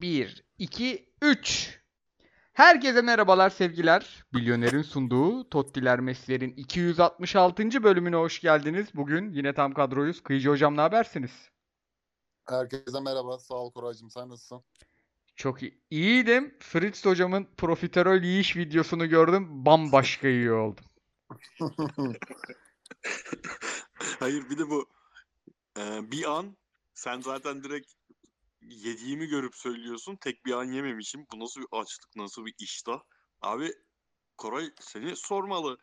1, 2, 3. Herkese merhabalar sevgiler. Milyoner'in sunduğu Tottiler Mesler'in 266. bölümüne hoş geldiniz. Bugün yine tam kadroyuz. Kıyıcı hocam ne habersiniz? Herkese merhaba. Sağ ol Koraycığım. Sen nasılsın? Çok iyi. İyiydim. Fritz hocamın profiterol yiyiş videosunu gördüm. Bambaşka iyi oldum. Hayır bir de bu e, bir an sen zaten direkt yediğimi görüp söylüyorsun. Tek bir an yememişim. Bu nasıl bir açlık, nasıl bir iştah? Abi Koray seni sormalı.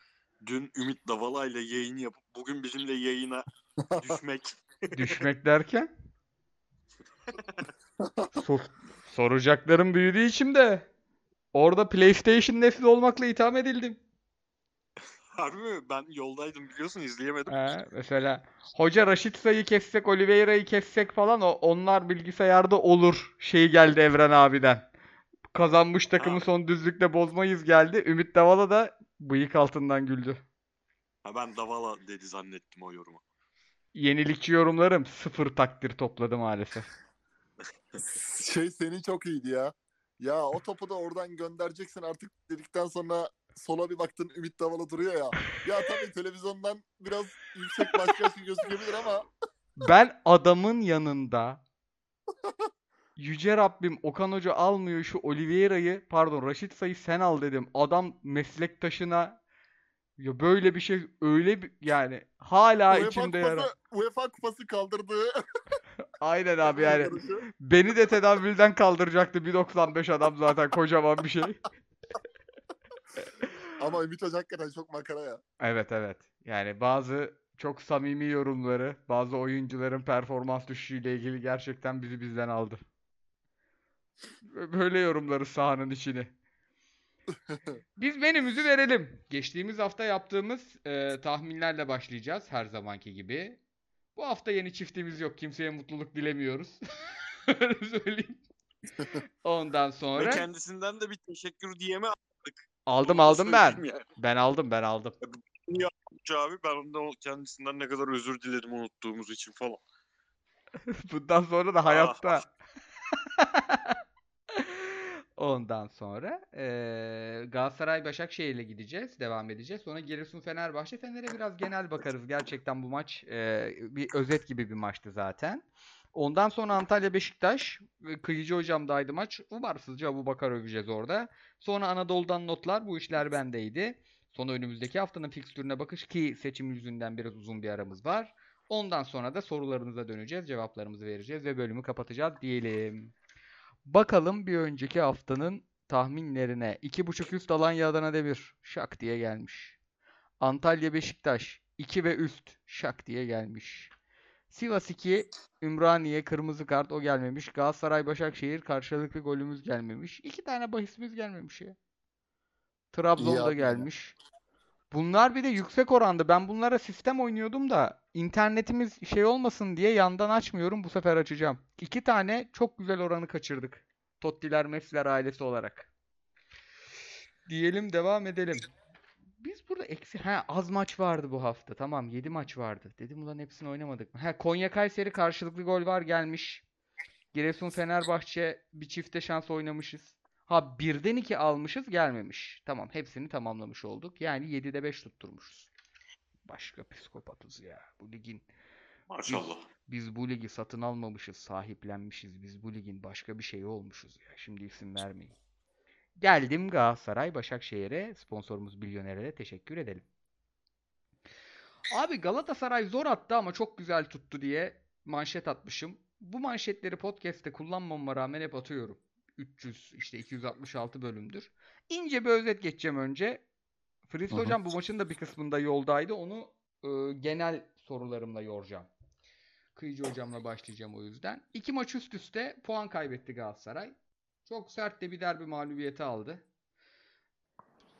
Dün Ümit Davala ile yayın yapıp bugün bizimle yayına düşmek. Düşmek derken? Sor- soracaklarım büyüdüğü için de orada PlayStation nesli olmakla itham edildim. Harbi mi? Ben yoldaydım biliyorsun izleyemedim. He, mesela Hoca Raşit Say'ı kessek, Oliveira'yı kessek falan o onlar bilgisayarda olur. Şey geldi Evren abiden. Kazanmış takımı Ha. son düzlükte bozmayız geldi. Ümit Davala da bıyık altından güldü. Ha, ben Davala dedi zannettim o yorumu. Yenilikçi yorumlarım sıfır takdir topladı maalesef. Şey senin çok iyiydi ya. Ya o topu da oradan göndereceksin artık dedikten sonra sola bir baktın Ümit Davala duruyor ya. Ya tabii televizyondan biraz yüksek başka şey gözükebilir ama Ben adamın yanında Yüce Rabbim Okan Hoca almıyor şu Oliveira'yı pardon Raşit Say'ı sen al dedim. Adam meslektaşına ya böyle bir şey öyle bir yani hala UEFA içimde yara. UEFA kupası kaldırdığı Aynen abi yani beni de tedavülden kaldıracaktı 1.95 adam zaten kocaman bir şey. Ama Ümit Hoca hakikaten çok makara ya. Evet evet. Yani bazı çok samimi yorumları, bazı oyuncuların performans düşüşüyle ilgili gerçekten bizi bizden aldı. Böyle yorumları sahanın içini. Biz menümüzü verelim. Geçtiğimiz hafta yaptığımız e, tahminlerle başlayacağız her zamanki gibi. Bu hafta yeni çiftimiz yok. Kimseye mutluluk dilemiyoruz. Öyle söyleyeyim. Ondan Ve sonra kendisinden de bir teşekkür diyeme aldım aldım ben. yani. Ben aldım ben aldım. Hoca abi ben ondan kendisinden ne kadar özür diledim unuttuğumuz için falan. Bundan sonra da hayatta. Ondan sonra eee Galatasaray Başakşehir'le gideceğiz. Devam edeceğiz. Sonra Giresun Fenerbahçe. Fener'e biraz genel bakarız. Gerçekten bu maç eee, bir özet gibi bir maçtı zaten. Ondan sonra Antalya Beşiktaş. Kıyıcı hocamdaydı maç. Umarsızca Abu Bakar öveceğiz orada. Sonra Anadolu'dan notlar. Bu işler bendeydi. Sonra önümüzdeki haftanın fikstürüne bakış ki seçim yüzünden biraz uzun bir aramız var. Ondan sonra da sorularınıza döneceğiz, cevaplarımızı vereceğiz ve bölümü kapatacağız diyelim. Bakalım bir önceki haftanın tahminlerine. 2.5 üst Alanya Adana Demir şak diye gelmiş. Antalya Beşiktaş 2 ve üst şak diye gelmiş. Sivas 2 Ümraniye kırmızı kart o gelmemiş. Galatasaray Başakşehir karşılıklı golümüz gelmemiş. İki tane bahisimiz gelmemiş ya. Trabzon İyi gelmiş. Bunlar bir de yüksek orandı. Ben bunlara sistem oynuyordum da internetimiz şey olmasın diye yandan açmıyorum. Bu sefer açacağım. İki tane çok güzel oranı kaçırdık. Tottiler Messi'ler ailesi olarak. Diyelim devam edelim. Biz burada eksi... Ha az maç vardı bu hafta. Tamam 7 maç vardı. Dedim ulan hepsini oynamadık mı? Ha Konya Kayseri karşılıklı gol var gelmiş. Giresun Fenerbahçe bir çifte şans oynamışız. Ha birden 2 almışız gelmemiş. Tamam hepsini tamamlamış olduk. Yani 7'de 5 tutturmuşuz. Başka psikopatız ya. Bu ligin Maşallah. biz bu ligi satın almamışız, sahiplenmişiz. Biz bu ligin başka bir şeyi olmuşuz ya. Şimdi isim vermeyin. Geldim Galatasaray Başakşehir'e sponsorumuz Milyoner'e de teşekkür edelim. Abi Galatasaray zor attı ama çok güzel tuttu diye manşet atmışım. Bu manşetleri podcast'te kullanmama rağmen hep atıyorum. 300 işte 266 bölümdür. İnce bir özet geçeceğim önce. Fritz Hı hı. hocam bu maçın da bir kısmında yoldaydı. Onu e, genel sorularımla yoracağım. Kıyıcı hocamla başlayacağım o yüzden. İki maç üst üste puan kaybetti Galatasaray. Çok sert de bir derbi mağlubiyeti aldı.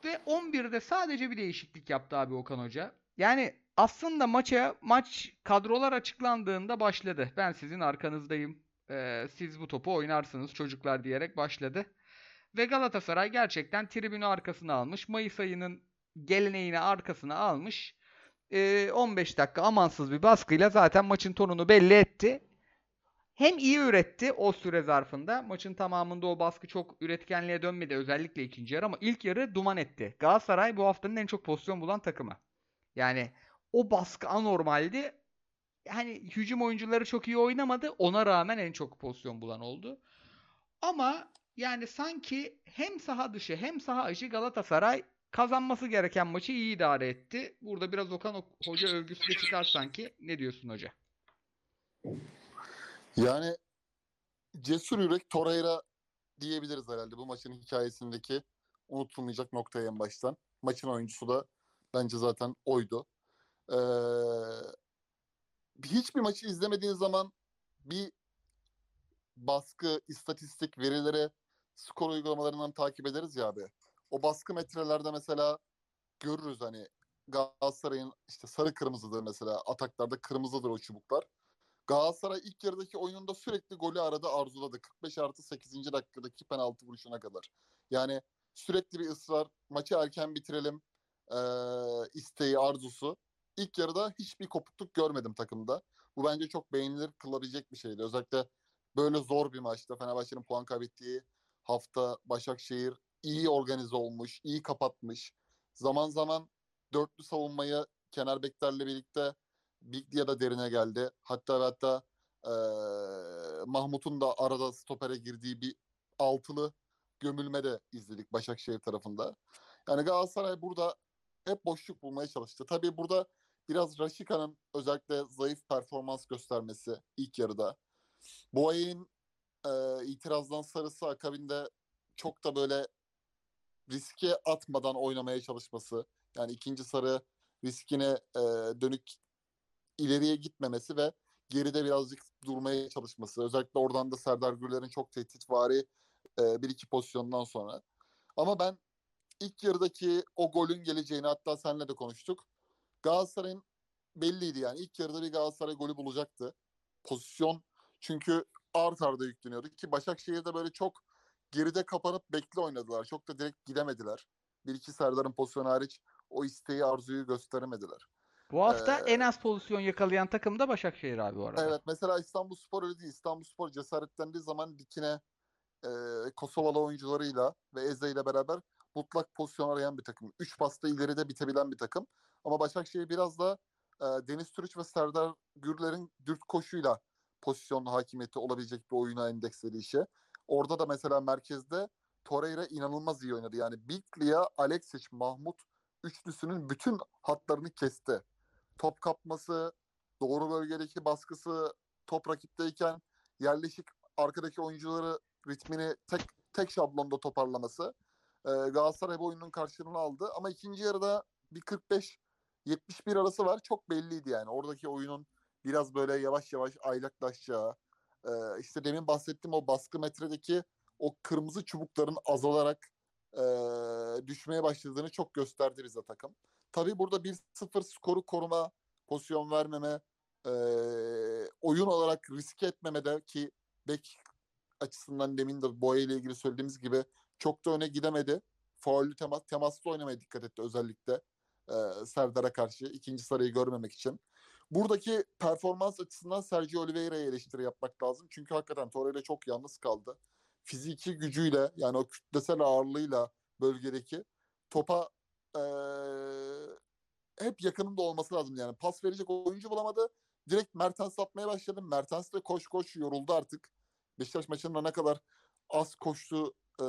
Ve 11'de sadece bir değişiklik yaptı abi Okan Hoca. Yani aslında maça maç kadrolar açıklandığında başladı. Ben sizin arkanızdayım. Ee, siz bu topu oynarsınız çocuklar diyerek başladı. Ve Galatasaray gerçekten tribünü arkasına almış. Mayıs ayının geleneğini arkasına almış. Ee, 15 dakika amansız bir baskıyla zaten maçın tonunu belli etti. Hem iyi üretti o süre zarfında. Maçın tamamında o baskı çok üretkenliğe dönmedi özellikle ikinci yarı ama ilk yarı duman etti. Galatasaray bu haftanın en çok pozisyon bulan takımı. Yani o baskı anormaldi. Yani hücum oyuncuları çok iyi oynamadı. Ona rağmen en çok pozisyon bulan oldu. Ama yani sanki hem saha dışı hem saha içi Galatasaray kazanması gereken maçı iyi idare etti. Burada biraz Okan Ok- Hoca övgüsü de çıkar sanki. Ne diyorsun hoca? Yani cesur yürek Torreira diyebiliriz herhalde bu maçın hikayesindeki unutulmayacak noktaya en baştan. Maçın oyuncusu da bence zaten oydu. Ee, hiçbir maçı izlemediğin zaman bir baskı, istatistik, verileri skor uygulamalarından takip ederiz ya abi. O baskı metrelerde mesela görürüz hani Galatasaray'ın işte sarı kırmızıdır mesela ataklarda kırmızıdır o çubuklar. Galatasaray ilk yarıdaki oyununda sürekli golü aradı arzuladı. 45 artı 8. dakikadaki penaltı vuruşuna kadar. Yani sürekli bir ısrar maçı erken bitirelim eee, isteği arzusu. İlk yarıda hiçbir kopukluk görmedim takımda. Bu bence çok beğenilir kılabilecek bir şeydi. Özellikle böyle zor bir maçta Fenerbahçe'nin puan kaybettiği hafta Başakşehir iyi organize olmuş, iyi kapatmış. Zaman zaman dörtlü savunmayı kenar beklerle birlikte Biglia da derine geldi. Hatta ve hatta eee, Mahmut'un da arada stopere girdiği bir altılı gömülme de izledik Başakşehir tarafında. Yani Galatasaray burada hep boşluk bulmaya çalıştı. Tabii burada biraz Raşika'nın özellikle zayıf performans göstermesi ilk yarıda. Boya'nın e, itirazdan sarısı akabinde çok da böyle riske atmadan oynamaya çalışması. Yani ikinci sarı riskine e, dönük ileriye gitmemesi ve geride birazcık durmaya çalışması. Özellikle oradan da Serdar Gürler'in çok tehditvari e, bir iki pozisyondan sonra. Ama ben ilk yarıdaki o golün geleceğini hatta seninle de konuştuk. Galatasaray'ın belliydi yani. ilk yarıda bir Galatasaray golü bulacaktı. Pozisyon çünkü art arda yükleniyordu ki Başakşehir'de böyle çok geride kapanıp bekle oynadılar. Çok da direkt gidemediler. Bir iki Serdar'ın pozisyonu hariç o isteği arzuyu gösteremediler. Bu hafta Ee, en az pozisyon yakalayan takım da Başakşehir abi bu arada. Evet mesela İstanbul Spor öyle değil. İstanbul Spor cesaretlendiği zaman dikine e, Kosovalı oyuncularıyla ve Eze ile beraber mutlak pozisyon arayan bir takım. Üç pasta ileride bitebilen bir takım. Ama Başakşehir biraz da e, Deniz Türüç ve Serdar Gürler'in dürt koşuyla pozisyon hakimiyeti olabilecek bir oyuna endeksledi işe. Orada da mesela merkezde Torreira inanılmaz iyi oynadı. Yani Biglia, Alexic, Mahmut üçlüsünün bütün hatlarını kesti. Top kapması, doğru bölgedeki baskısı, top rakipteyken yerleşik arkadaki oyuncuları ritmini tek tek şablonda toparlaması e, Galatasaray bu oyunun karşılığını aldı. Ama ikinci yarıda bir 45 71 arası var. Çok belliydi yani. Oradaki oyunun biraz böyle yavaş yavaş aylaklaşacağı, e, işte demin bahsettiğim o baskı metredeki o kırmızı çubukların azalarak e, düşmeye başladığını çok gösterdi bize takım. Tabii burada 1-0 skoru koruma, pozisyon vermeme, e, oyun olarak riske etmeme de ki bek açısından demin de Boya ile ilgili söylediğimiz gibi çok da öne gidemedi. Faullü temas, temaslı oynamaya dikkat etti özellikle e, Serdar'a karşı ikinci sarıyı görmemek için. Buradaki performans açısından Sergio Oliveira'ya eleştiri yapmak lazım. Çünkü hakikaten Torreira çok yalnız kaldı. Fiziki gücüyle yani o kütlesel ağırlığıyla bölgedeki topa e, hep yakınında olması lazım. Yani pas verecek oyuncu bulamadı. Direkt Mertens atmaya başladı. Mertens de koş koş yoruldu artık. Beşiktaş maçında ne kadar az koştu e,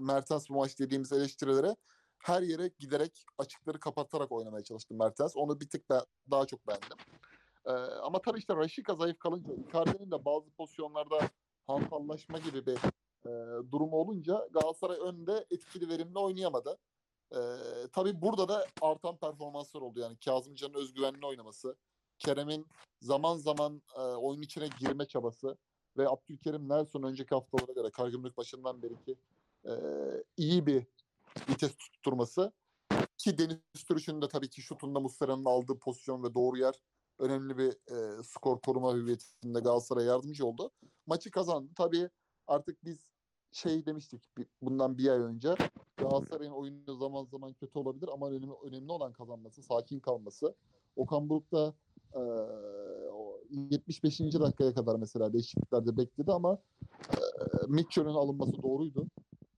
Mertens bu maç dediğimiz eleştirilere her yere giderek açıkları kapatarak oynamaya çalıştı Mertens. Onu bir tık ben, daha çok beğendim. E, ama tabii işte Raşika zayıf kalınca Icardi'nin de bazı pozisyonlarda hantallaşma gibi bir e, durumu olunca Galatasaray önde etkili verimli oynayamadı. E, tabii burada da artan performanslar oldu. Yani Kazımcan'ın özgüvenli oynaması, Kerem'in zaman zaman e, oyun içine girme çabası ve Abdülkerim Nelson önceki haftalara göre Kargümrük başından beri ki e, iyi bir vites tutturması ki Deniz Türüş'ün de tabii ki şutunda Muslera'nın aldığı pozisyon ve doğru yer önemli bir e, skor koruma hüviyetinde Galatasaray'a yardımcı oldu. Maçı kazandı. Tabii artık biz şey demiştik bundan bir ay önce Galatasaray'ın oyunu zaman zaman kötü olabilir ama önemli, önemli olan kazanması, sakin kalması. Okan Buruk da e, o 75. dakikaya kadar mesela değişikliklerde bekledi ama e, Mitchell'ın alınması doğruydu.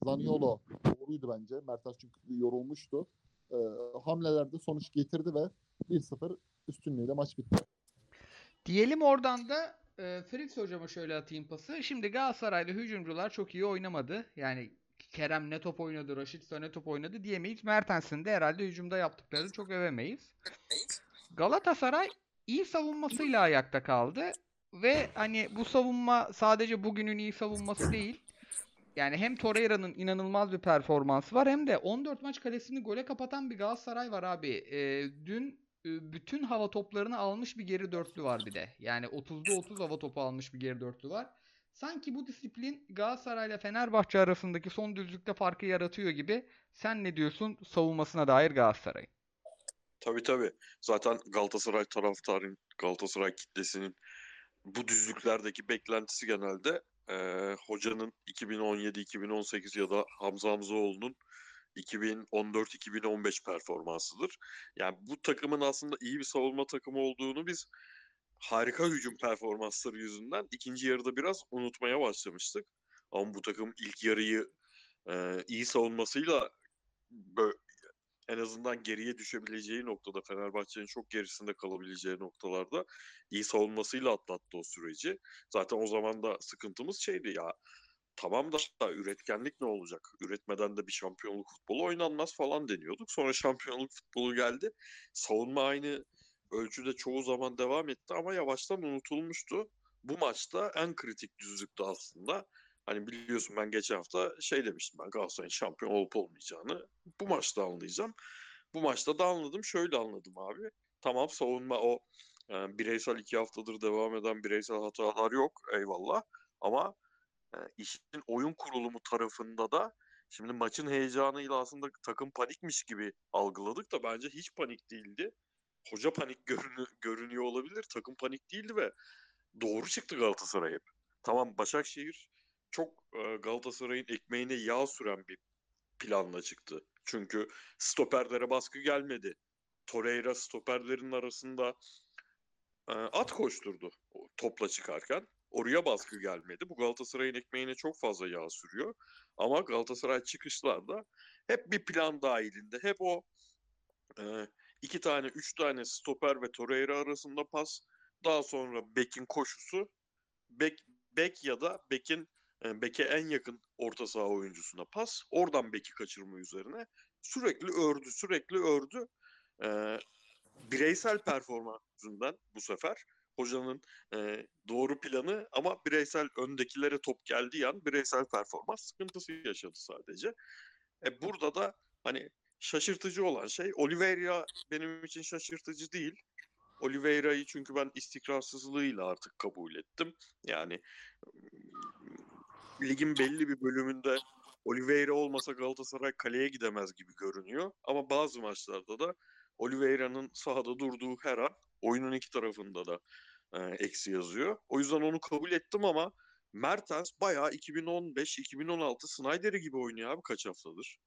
Zaniolo doğruydu bence. Mertens çünkü yorulmuştu. E, hamlelerde sonuç getirdi ve 1-0 üstünlüğüyle maç bitti. Diyelim oradan da e, Fritz hocama şöyle atayım pası. Şimdi Galatasaray'da hücumcular çok iyi oynamadı. Yani Kerem ne top oynadı, Raşit ne top oynadı diyemeyiz. Mertens'in de herhalde hücumda yaptıklarını çok övemeyiz. Galatasaray iyi savunmasıyla ayakta kaldı. Ve hani bu savunma sadece bugünün iyi savunması değil. Yani hem Torreira'nın inanılmaz bir performansı var hem de 14 maç kalesini gole kapatan bir Galatasaray var abi. E, dün bütün hava toplarını almış bir geri dörtlü var bir de. Yani 30'da 30 hava topu almış bir geri dörtlü var. Sanki bu disiplin Galatasaray ile Fenerbahçe arasındaki son düzlükte farkı yaratıyor gibi. Sen ne diyorsun savunmasına dair Galatasaray? Tabii tabii. Zaten Galatasaray taraftarın, Galatasaray kitlesinin bu düzlüklerdeki beklentisi genelde eee, hocanın 2017-2018 ya da Hamza Hamzaoğlu'nun 2014-2015 performansıdır. Yani bu takımın aslında iyi bir savunma takımı olduğunu biz harika hücum performansları yüzünden ikinci yarıda biraz unutmaya başlamıştık. Ama bu takım ilk yarıyı eee, iyi savunmasıyla bö- en azından geriye düşebileceği noktada Fenerbahçe'nin çok gerisinde kalabileceği noktalarda iyi savunmasıyla atlattı o süreci. Zaten o zaman da sıkıntımız şeydi ya tamam da üretkenlik ne olacak? Üretmeden de bir şampiyonluk futbolu oynanmaz falan deniyorduk. Sonra şampiyonluk futbolu geldi. Savunma aynı ölçüde çoğu zaman devam etti ama yavaştan unutulmuştu. Bu maçta en kritik düzlükte aslında. Hani biliyorsun ben geçen hafta şey demiştim ben Galatasaray'ın şampiyon olup olmayacağını bu maçta anlayacağım. Bu maçta da anladım. Şöyle anladım abi. Tamam savunma o e, bireysel iki haftadır devam eden bireysel hatalar yok. Eyvallah. Ama işin oyun kurulumu tarafında da şimdi maçın heyecanıyla aslında takım panikmiş gibi algıladık da bence hiç panik değildi. Hoca panik görünü, görünüyor olabilir. Takım panik değildi ve doğru çıktı Galatasaray hep. Tamam Başakşehir çok e, Galatasaray'ın ekmeğine yağ süren bir planla çıktı. Çünkü stoperlere baskı gelmedi. Torreira stoperlerin arasında e, at koşturdu topla çıkarken. Oraya baskı gelmedi. Bu Galatasaray'ın ekmeğine çok fazla yağ sürüyor. Ama Galatasaray çıkışlarda hep bir plan dahilinde. Hep o e, iki tane, üç tane stoper ve Torreira arasında pas. Daha sonra Bek'in koşusu. Bek, Bek ya da Bek'in e, Bek'e en yakın orta saha oyuncusuna pas. Oradan Bek'i kaçırma üzerine. Sürekli ördü, sürekli ördü. E, bireysel performans yüzünden bu sefer hocanın e, doğru planı ama bireysel öndekilere top geldiği an bireysel performans sıkıntısı yaşadı sadece. E, burada da hani şaşırtıcı olan şey Oliveira benim için şaşırtıcı değil. Oliveira'yı çünkü ben istikrarsızlığıyla artık kabul ettim. Yani ligin belli bir bölümünde Oliveira olmasa Galatasaray kaleye gidemez gibi görünüyor. Ama bazı maçlarda da Oliveira'nın sahada durduğu her an oyunun iki tarafında da e, eksi yazıyor. O yüzden onu kabul ettim ama Mertens bayağı 2015-2016 Snyder'i gibi oynuyor abi kaç haftadır.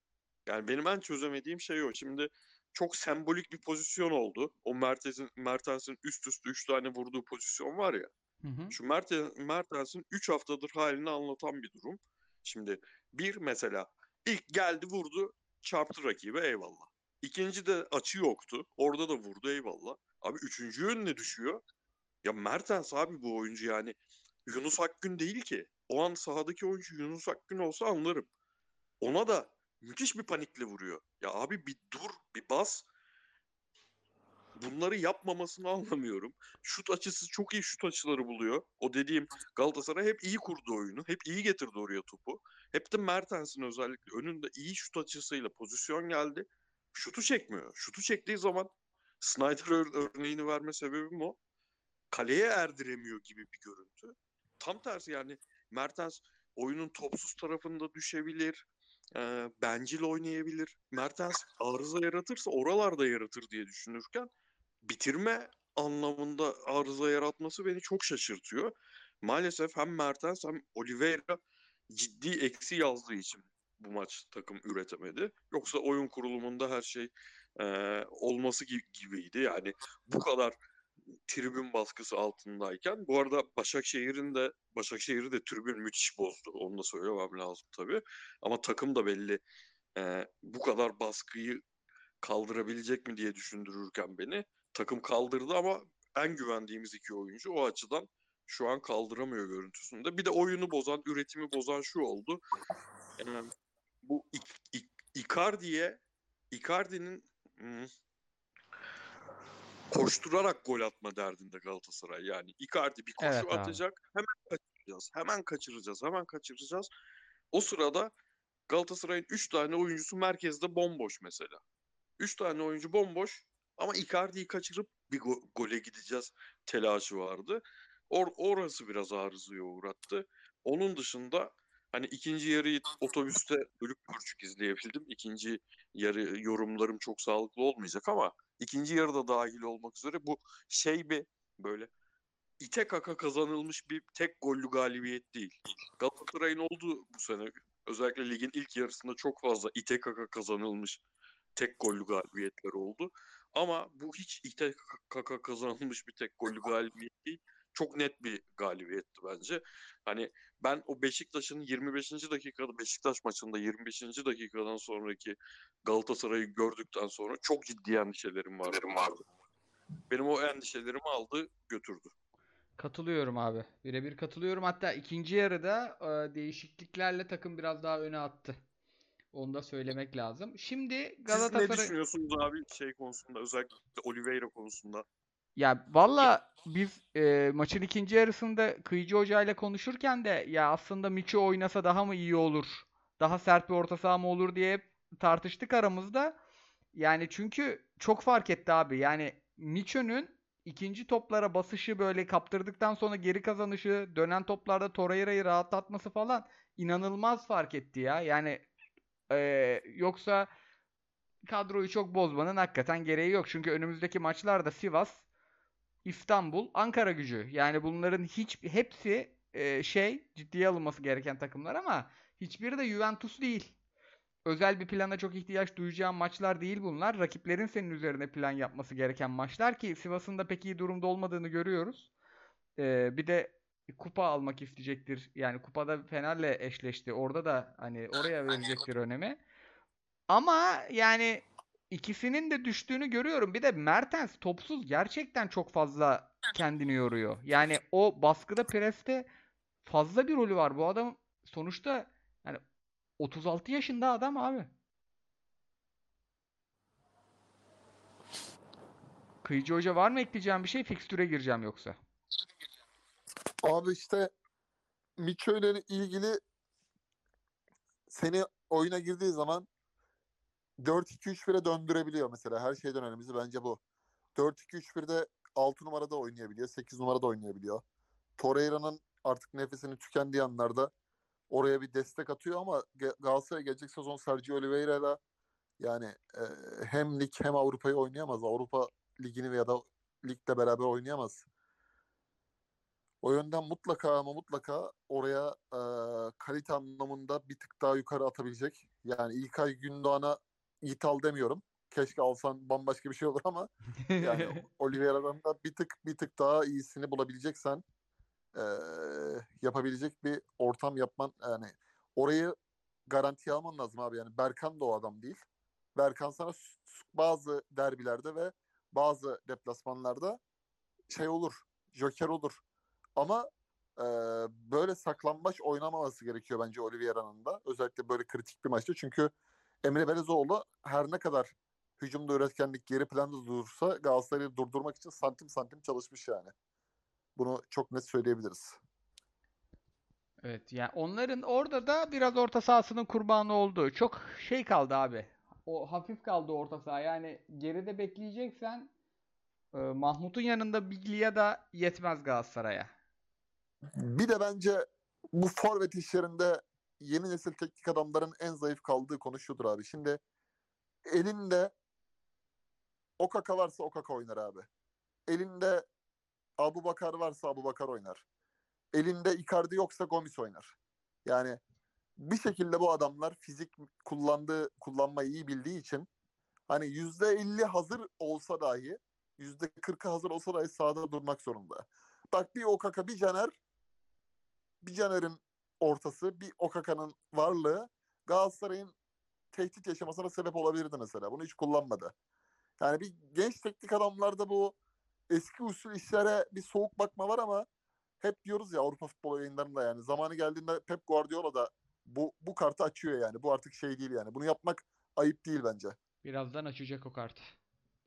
Yani benim en çözemediğim şey o. Şimdi çok sembolik bir pozisyon oldu. O Mertens'in Mertens'in üst üste 3 tane vurduğu pozisyon var ya. Hı hı. Şu Mertens, Mertens'in 3 haftadır halini anlatan bir durum. Şimdi bir mesela ilk geldi vurdu çarptı rakibe eyvallah. İkinci de açı yoktu. Orada da vurdu eyvallah. Abi üçüncü önüne düşüyor. Ya Mertens abi bu oyuncu yani Yunus Akgün değil ki. O an sahadaki oyuncu Yunus Akgün olsa anlarım. Ona da müthiş bir panikle vuruyor. Ya abi bir dur, bir bas. Bunları yapmamasını anlamıyorum. Şut açısı çok iyi şut açıları buluyor. O dediğim Galatasaray hep iyi kurdu oyunu. Hep iyi getirdi oraya topu. Hep de Mertens'in özellikle önünde iyi şut açısıyla pozisyon geldi. Şutu çekmiyor. Şutu çektiği zaman Snyder ör- örneğini verme sebebim o. Kaleye erdiremiyor gibi bir görüntü. Tam tersi yani Mertens oyunun topsuz tarafında düşebilir. E, bencil oynayabilir. Mertens arıza yaratırsa oralarda yaratır diye düşünürken bitirme anlamında arıza yaratması beni çok şaşırtıyor. Maalesef hem Mertens hem Oliveira ciddi eksi yazdığı için bu maç takım üretemedi. Yoksa oyun kurulumunda her şey e, olması gibi, gibiydi. Yani bu kadar tribün baskısı altındayken. Bu arada Başakşehir'in de Başakşehir'i de tribün müthiş bozdu. Onu da söylemem lazım tabii. Ama takım da belli e, bu kadar baskıyı kaldırabilecek mi diye düşündürürken beni. Takım kaldırdı ama en güvendiğimiz iki oyuncu o açıdan şu an kaldıramıyor görüntüsünde. Bir de oyunu bozan, üretimi bozan şu oldu. E, bu İ- İ- Icardi'ye Icardi'nin hmm, koşturarak gol atma derdinde Galatasaray. Yani Icardi bir koşu Evet abi. atacak. Hemen kaçıracağız. Hemen kaçıracağız. Hemen kaçıracağız. O sırada Galatasaray'ın 3 tane oyuncusu merkezde bomboş mesela. 3 tane oyuncu bomboş ama Icardi'yi kaçırıp bir go- gole gideceğiz telaşı vardı. Or- orası biraz arızaya uğrattı. Onun dışında hani ikinci yarıyı otobüste bölük pörçük izleyebildim. İkinci yarı yorumlarım çok sağlıklı olmayacak ama ikinci yarıda dahil olmak üzere bu şey bir böyle ite kaka kazanılmış bir tek gollü galibiyet değil. Galatasaray'ın olduğu bu sene özellikle ligin ilk yarısında çok fazla ite kaka kazanılmış tek gollü galibiyetler oldu. Ama bu hiç ite kaka kazanılmış bir tek gollü galibiyet değil. Çok net bir galibiyetti bence. Hani ben o Beşiktaş'ın 25. dakikada Beşiktaş maçında 25. dakikadan sonraki Galatasaray'ı gördükten sonra çok ciddi endişelerim vardı. Benim o endişelerimi aldı götürdü. Katılıyorum abi. Birebir katılıyorum. Hatta ikinci yarıda e, değişikliklerle takım biraz daha öne attı. Onu da söylemek lazım. Şimdi Siz ne Galatasaray düşünüyorsunuz abi şey konusunda özellikle Oliveira konusunda? Ya valla biz e, maçın ikinci yarısında Kıyıcı Hoca ile konuşurken de ya aslında Miço oynasa daha mı iyi olur? Daha sert bir orta saha mı olur diye hep tartıştık aramızda. Yani çünkü çok fark etti abi. Yani Miço'nun ikinci toplara basışı böyle kaptırdıktan sonra geri kazanışı, dönen toplarda Torreira'yı rahatlatması falan inanılmaz fark etti ya. Yani e, yoksa kadroyu çok bozmanın hakikaten gereği yok. Çünkü önümüzdeki maçlarda Sivas, İstanbul, Ankara gücü. Yani bunların hiç hepsi e, şey ciddiye alınması gereken takımlar ama hiçbiri de Juventus değil. Özel bir plana çok ihtiyaç duyacağın maçlar değil bunlar. Rakiplerin senin üzerine plan yapması gereken maçlar ki Sivas'ın da pek iyi durumda olmadığını görüyoruz. E, bir de kupa almak isteyecektir. Yani kupada Fener'le eşleşti. Orada da hani oraya verecektir önemi. Ama yani ikisinin de düştüğünü görüyorum. Bir de Mertens topsuz gerçekten çok fazla kendini yoruyor. Yani o baskıda preste fazla bir rolü var. Bu adam sonuçta yani 36 yaşında adam abi. Kıyıcı Hoca var mı ekleyeceğim bir şey? Fikstüre gireceğim yoksa. Abi işte Miço ilgili seni oyuna girdiği zaman 4-2-3-1'e döndürebiliyor mesela. Her şeyden önemlisi bence bu. 4-2-3-1'de 6 numarada oynayabiliyor. 8 numarada oynayabiliyor. Torreira'nın artık nefesini tükendiği anlarda oraya bir destek atıyor ama Galatasaray gelecek sezon Sergio Oliveira'yla yani e, hem lig hem Avrupa'yı oynayamaz. Avrupa ligini veya da ligle beraber oynayamaz. O yönden mutlaka ama mutlaka oraya e, kalite anlamında bir tık daha yukarı atabilecek. Yani İlkay Gündoğan'a Yiğit al demiyorum. Keşke alsan bambaşka bir şey olur ama yani Oliveira'dan da bir tık bir tık daha iyisini bulabileceksen e, yapabilecek bir ortam yapman yani orayı garantiye alman lazım abi. Yani Berkan da o adam değil. Berkan sana bazı derbilerde ve bazı deplasmanlarda şey olur. Joker olur. Ama e, böyle saklambaç oynamaması gerekiyor bence Oliveira'nın da. Özellikle böyle kritik bir maçta. Çünkü Emre Belezoğlu her ne kadar hücumda üretkenlik geri planda durursa Galatasaray'ı durdurmak için santim santim çalışmış yani. Bunu çok net söyleyebiliriz. Evet yani onların orada da biraz orta sahasının kurbanı oldu. Çok şey kaldı abi. O hafif kaldı orta saha. Yani geride bekleyeceksen e, Mahmut'un yanında Biglia da yetmez Galatasaray'a. Bir de bence bu forvet işlerinde yeni nesil teknik adamların en zayıf kaldığı konu şudur abi. Şimdi elinde Okaka varsa Okaka oynar abi. Elinde Abu Bakar varsa Abu Bakar oynar. Elinde Icardi yoksa Gomis oynar. Yani bir şekilde bu adamlar fizik kullandığı, kullanmayı iyi bildiği için hani yüzde elli hazır olsa dahi %40'ı hazır olsa dahi sahada durmak zorunda. Bak bir Okaka bir Caner bir Caner'in ortası bir Okaka'nın varlığı Galatasaray'ın tehdit yaşamasına sebep olabilirdi mesela. Bunu hiç kullanmadı. Yani bir genç teknik adamlarda bu eski usul işlere bir soğuk bakma var ama hep diyoruz ya Avrupa futbol yayınlarında yani zamanı geldiğinde Pep Guardiola da bu bu kartı açıyor yani. Bu artık şey değil yani. Bunu yapmak ayıp değil bence. Birazdan açacak o kartı.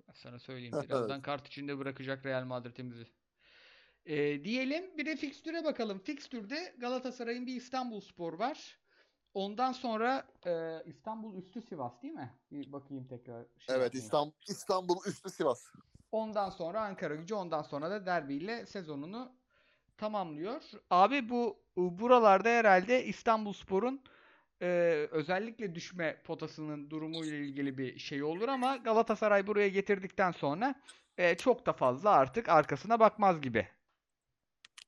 Ben sana söyleyeyim. Evet. Birazdan kart içinde bırakacak Real Madrid'imizi. Ee, diyelim bir de fikstüre bakalım. Fikstürde Galatasaray'ın bir İstanbulspor var. Ondan sonra e, İstanbul üstü Sivas değil mi? Bir bakayım tekrar. şey Evet. İstanbul, İstanbul üstü Sivas. Ondan sonra Ankara Gücü, ondan sonra da derbiyle sezonunu tamamlıyor. Abi bu buralarda herhalde İstanbulspor'un e, özellikle düşme potasının durumuyla ilgili bir şey olur ama Galatasaray buraya getirdikten sonra e, çok da fazla artık arkasına bakmaz gibi.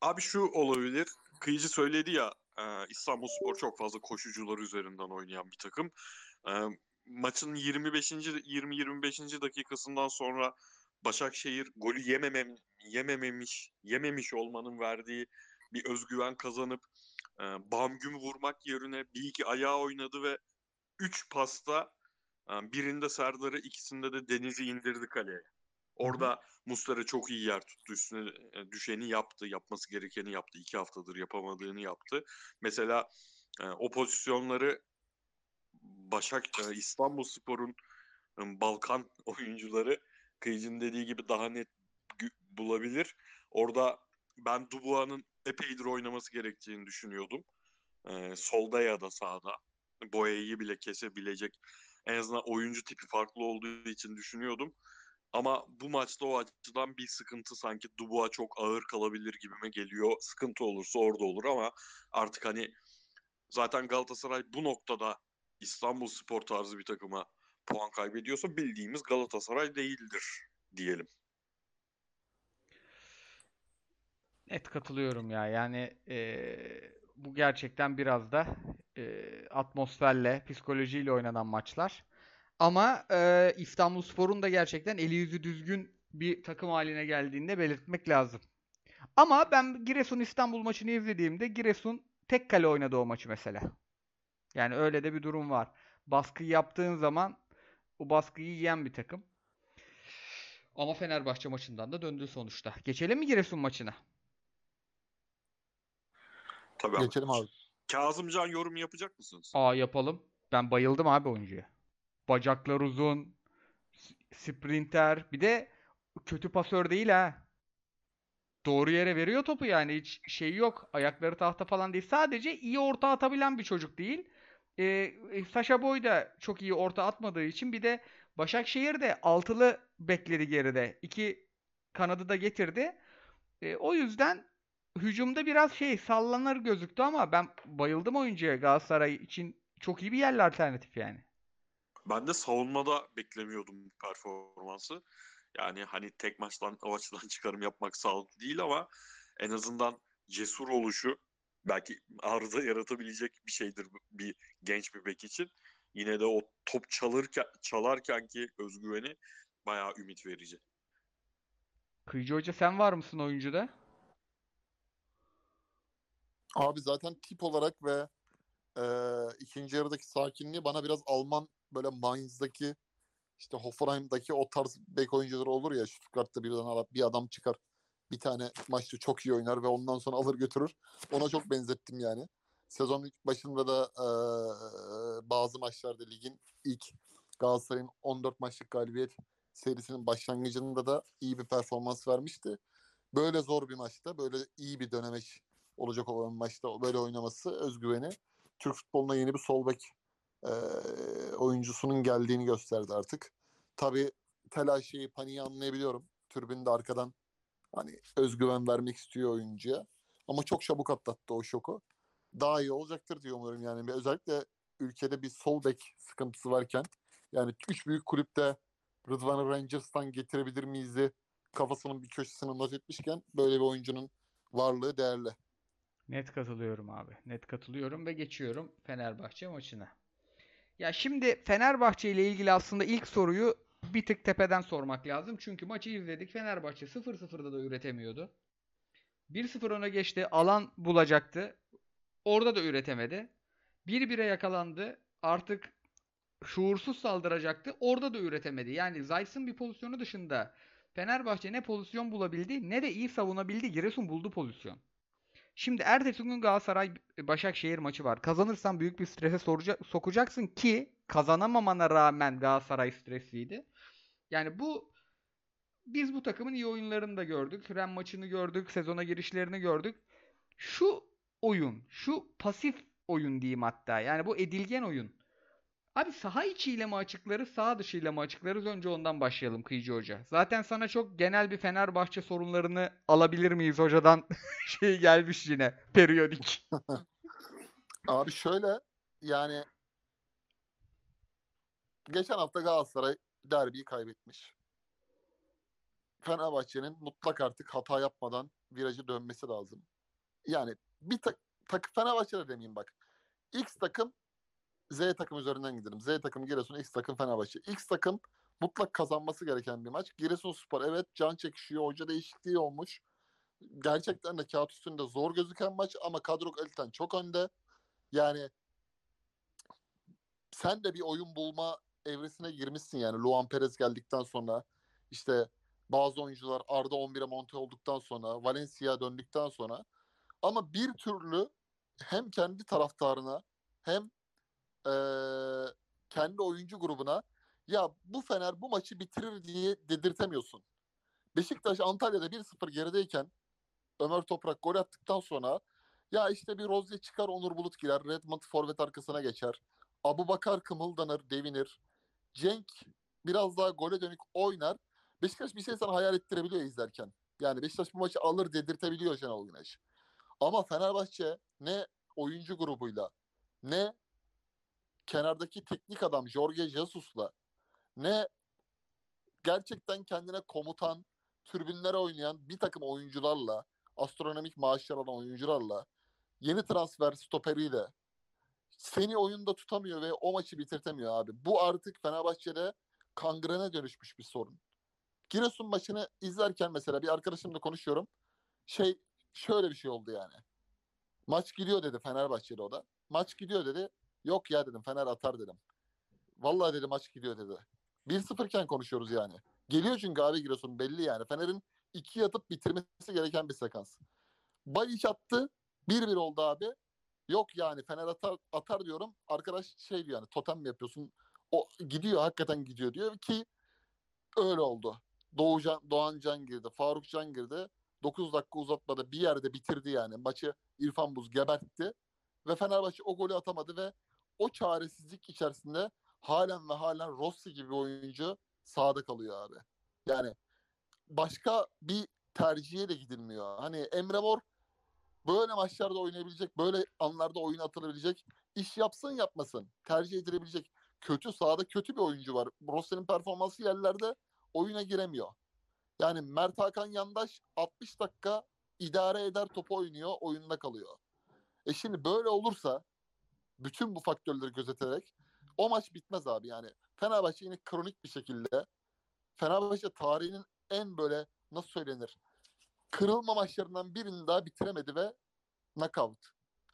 Abi şu olabilir. Kıyıcı söyledi ya e, İstanbulspor çok fazla koşucular üzerinden oynayan bir takım. E, maçın 25. 20-25. dakikasından sonra Başakşehir golü yememem yemememiş yememiş olmanın verdiği bir özgüven kazanıp e, bam güm vurmak yerine bir iki ayağı oynadı ve 3 pasta e, birinde Serdar'ı ikisinde de Deniz'i indirdi kaleye. Orada Muslera çok iyi yer tuttu. Üstüne e, düşeni yaptı. Yapması gerekeni yaptı. İki haftadır yapamadığını yaptı. Mesela e, o pozisyonları Başak e, İstanbulspor'un e, Balkan oyuncuları Kıyıcı'nın dediği gibi daha net bulabilir. Orada ben Dubua'nın epeydir oynaması gerektiğini düşünüyordum. Solda ya da sağda. Boyayı bile kesebilecek en azından oyuncu tipi farklı olduğu için düşünüyordum. Ama bu maçta o açıdan bir sıkıntı sanki Dubois çok ağır kalabilir gibime geliyor. Sıkıntı olursa orada olur ama artık hani zaten Galatasaray bu noktada İstanbul Spor tarzı bir takıma puan kaybediyorsa bildiğimiz Galatasaray değildir diyelim. Net katılıyorum ya. Yani eee, bu gerçekten biraz da eee, atmosferle, psikolojiyle oynanan maçlar. Ama eee İstanbulspor'un da gerçekten eli yüzü düzgün bir takım haline geldiğini de belirtmek lazım. Ama ben Giresun İstanbul maçını izlediğimde Giresun tek kale oynadı o maçı mesela. Yani öyle de bir durum var. Baskıyı yaptığın zaman o baskıyı yiyen bir takım. Ama Fenerbahçe maçından da döndü sonuçta. Geçelim mi Giresun maçına? Tabii abi. Geçelim abi. Kazımcan yorum yapacak mısınız? Aa yapalım. Ben bayıldım abi oyuncuya. Bacaklar uzun, sprinter, bir de kötü pasör değil ha. Doğru yere veriyor topu yani hiç şey yok. Ayakları tahta falan değil. Sadece iyi orta atabilen bir çocuk değil. Ee, Sasha Boy da çok iyi orta atmadığı için bir de Başakşehir de altılı bekledi geride. İki kanadı da getirdi. E, o yüzden hücumda biraz şey sallanır gözüktü ama ben bayıldım oyuncuya Galatasaray için çok iyi bir yerli alternatif yani. Ben de savunmada beklemiyordum performansı. Yani hani tek maçtan o açıdan çıkarım yapmak sağlıklı değil ama en azından cesur oluşu belki arıza yaratabilecek bir şeydir bir genç bir bek için. Yine de o top çalırken çalarken ki özgüveni bayağı ümit verici. Kıyıcı Hoca sen var mısın oyuncuda? Abi zaten tip olarak ve e, ikinci yarıdaki sakinliği bana biraz Alman böyle Mainz'daki işte Hoffenheim'daki o tarz bek oyuncuları olur ya Stuttgart'ta birden alıp bir adam çıkar. Bir tane maçta çok iyi oynar ve ondan sonra alır götürür. Ona çok benzettim yani. Sezon başında da e, bazı maçlarda ligin ilk Galatasaray'ın 14 maçlık galibiyet serisinin başlangıcında da iyi bir performans vermişti. Böyle zor bir maçta, böyle iyi bir dönemeç olacak olan maçta böyle oynaması özgüveni Türk futboluna yeni bir sol bek oyuncusunun geldiğini gösterdi artık. Tabii telaşıyı, paniği anlayabiliyorum. Türbün de arkadan hani özgüven vermek istiyor oyuncuya. Ama çok çabuk atlattı o şoku. Daha iyi olacaktır diye umuyorum yani. Özellikle ülkede bir sol bek sıkıntısı varken yani üç büyük kulüpte Rıdvan'ı Rangers'tan getirebilir miyiz de kafasının bir köşesine not etmişken böyle bir oyuncunun varlığı değerli. Net katılıyorum abi. Net katılıyorum ve geçiyorum Fenerbahçe maçına. Ya şimdi Fenerbahçe ile ilgili aslında ilk soruyu bir tık tepeden sormak lazım. Çünkü maçı izledik. Fenerbahçe 0-0'da da üretemiyordu. 1-0 öne geçti. Alan bulacaktı. Orada da üretemedi. 1-1'e yakalandı. Artık şuursuz saldıracaktı. Orada da üretemedi. Yani Zayt'sın bir pozisyonu dışında Fenerbahçe ne pozisyon bulabildi ne de iyi savunabildi. Giresun buldu pozisyon. Şimdi ertesi gün Galatasaray Başakşehir maçı var. Kazanırsan büyük bir strese soruca- sokacaksın ki kazanamamana rağmen Galatasaray stresliydi. Yani bu biz bu takımın iyi oyunlarını da gördük. Ren maçını gördük, sezona girişlerini gördük. Şu oyun, şu pasif oyun diyeyim hatta. Yani bu edilgen oyun. Abi saha içiyle mi açıklarız, saha dışıyla mı açıklarız? Önce ondan başlayalım Kıyıcı Hoca. Zaten sana çok genel bir Fenerbahçe sorunlarını alabilir miyiz hocadan şey gelmiş yine periyodik. Abi şöyle yani geçen hafta Galatasaray derbiyi kaybetmiş. Fenerbahçe'nin mutlak artık hata yapmadan virajı dönmesi lazım. Yani bir tak, tak Fenerbahçe'de demeyeyim bak. X takım Z takım üzerinden gidelim. Z takım Giresun, X takım Fenerbahçe. X takım mutlak kazanması gereken bir maç. Giresunspor evet can çekişiyor. Hoca değişikliği olmuş. Gerçekten de kağıt üstünde zor gözüken maç ama kadro kaliteden çok önde. Yani sen de bir oyun bulma evresine girmişsin yani. Luan Perez geldikten sonra işte bazı oyuncular Arda 11'e monte olduktan sonra Valencia döndükten sonra ama bir türlü hem kendi taraftarına hem eee, kendi oyuncu grubuna ya bu Fener bu maçı bitirir diye dedirtemiyorsun. Beşiktaş Antalya'da 1-0 gerideyken Ömer Toprak gol attıktan sonra ya işte bir Rozier çıkar Onur Bulut girer. Redmond forvet arkasına geçer. Abu Bakar kımıldanır, devinir. Cenk biraz daha gole dönük oynar. Beşiktaş bir şey sana hayal ettirebiliyor izlerken. Yani Beşiktaş bu maçı alır dedirtebiliyor Şenol Güneş. Ama Fenerbahçe ne oyuncu grubuyla ne kenardaki teknik adam Jorge Jesus'la ne gerçekten kendine komutan, tribünlere oynayan bir takım oyuncularla, astronomik maaşlar alan oyuncularla, yeni transfer stoperiyle seni oyunda tutamıyor ve o maçı bitirtemiyor abi. Bu artık Fenerbahçe'de kangrene dönüşmüş bir sorun. Giresun maçını izlerken mesela bir arkadaşımla konuşuyorum. Şey şöyle bir şey oldu yani. Maç gidiyor dedi Fenerbahçeli o da. Maç gidiyor dedi. Yok ya dedim Fener atar dedim. Vallahi dedi maç gidiyor dedi. 1-0 iken konuşuyoruz yani. Geliyor çünkü abi Giresun belli yani. Fener'in iki atıp bitirmesi gereken bir sekans. Bayiç attı. 1-1 oldu abi. Yok yani Fener atar, atar diyorum. Arkadaş şey diyor yani totem mi yapıyorsun? O gidiyor hakikaten gidiyor diyor ki öyle oldu. Doğucan, Doğan Can girdi. Faruk Can girdi. 9 dakika uzatmada bir yerde bitirdi yani. Maçı İrfan Buz gebertti. Ve Fenerbahçe o golü atamadı ve o çaresizlik içerisinde halen ve halen Rossi gibi oyuncu sahada kalıyor abi. Yani başka bir tercihe de gidilmiyor. Hani Emre Mor böyle maçlarda oynayabilecek, böyle anlarda oyun atılabilecek, iş yapsın yapmasın, tercih edilebilecek kötü sahada kötü bir oyuncu var. Rossi'nin performansı yerlerde oyuna giremiyor. Yani Mert Hakan Yandaş 60 dakika idare eder topu oynuyor, oyunda kalıyor. E şimdi böyle olursa bütün bu faktörleri gözeterek o maç bitmez abi yani. Fenerbahçe yine kronik bir şekilde Fenerbahçe tarihinin en böyle nasıl söylenir kırılma maçlarından birini daha bitiremedi ve knockout.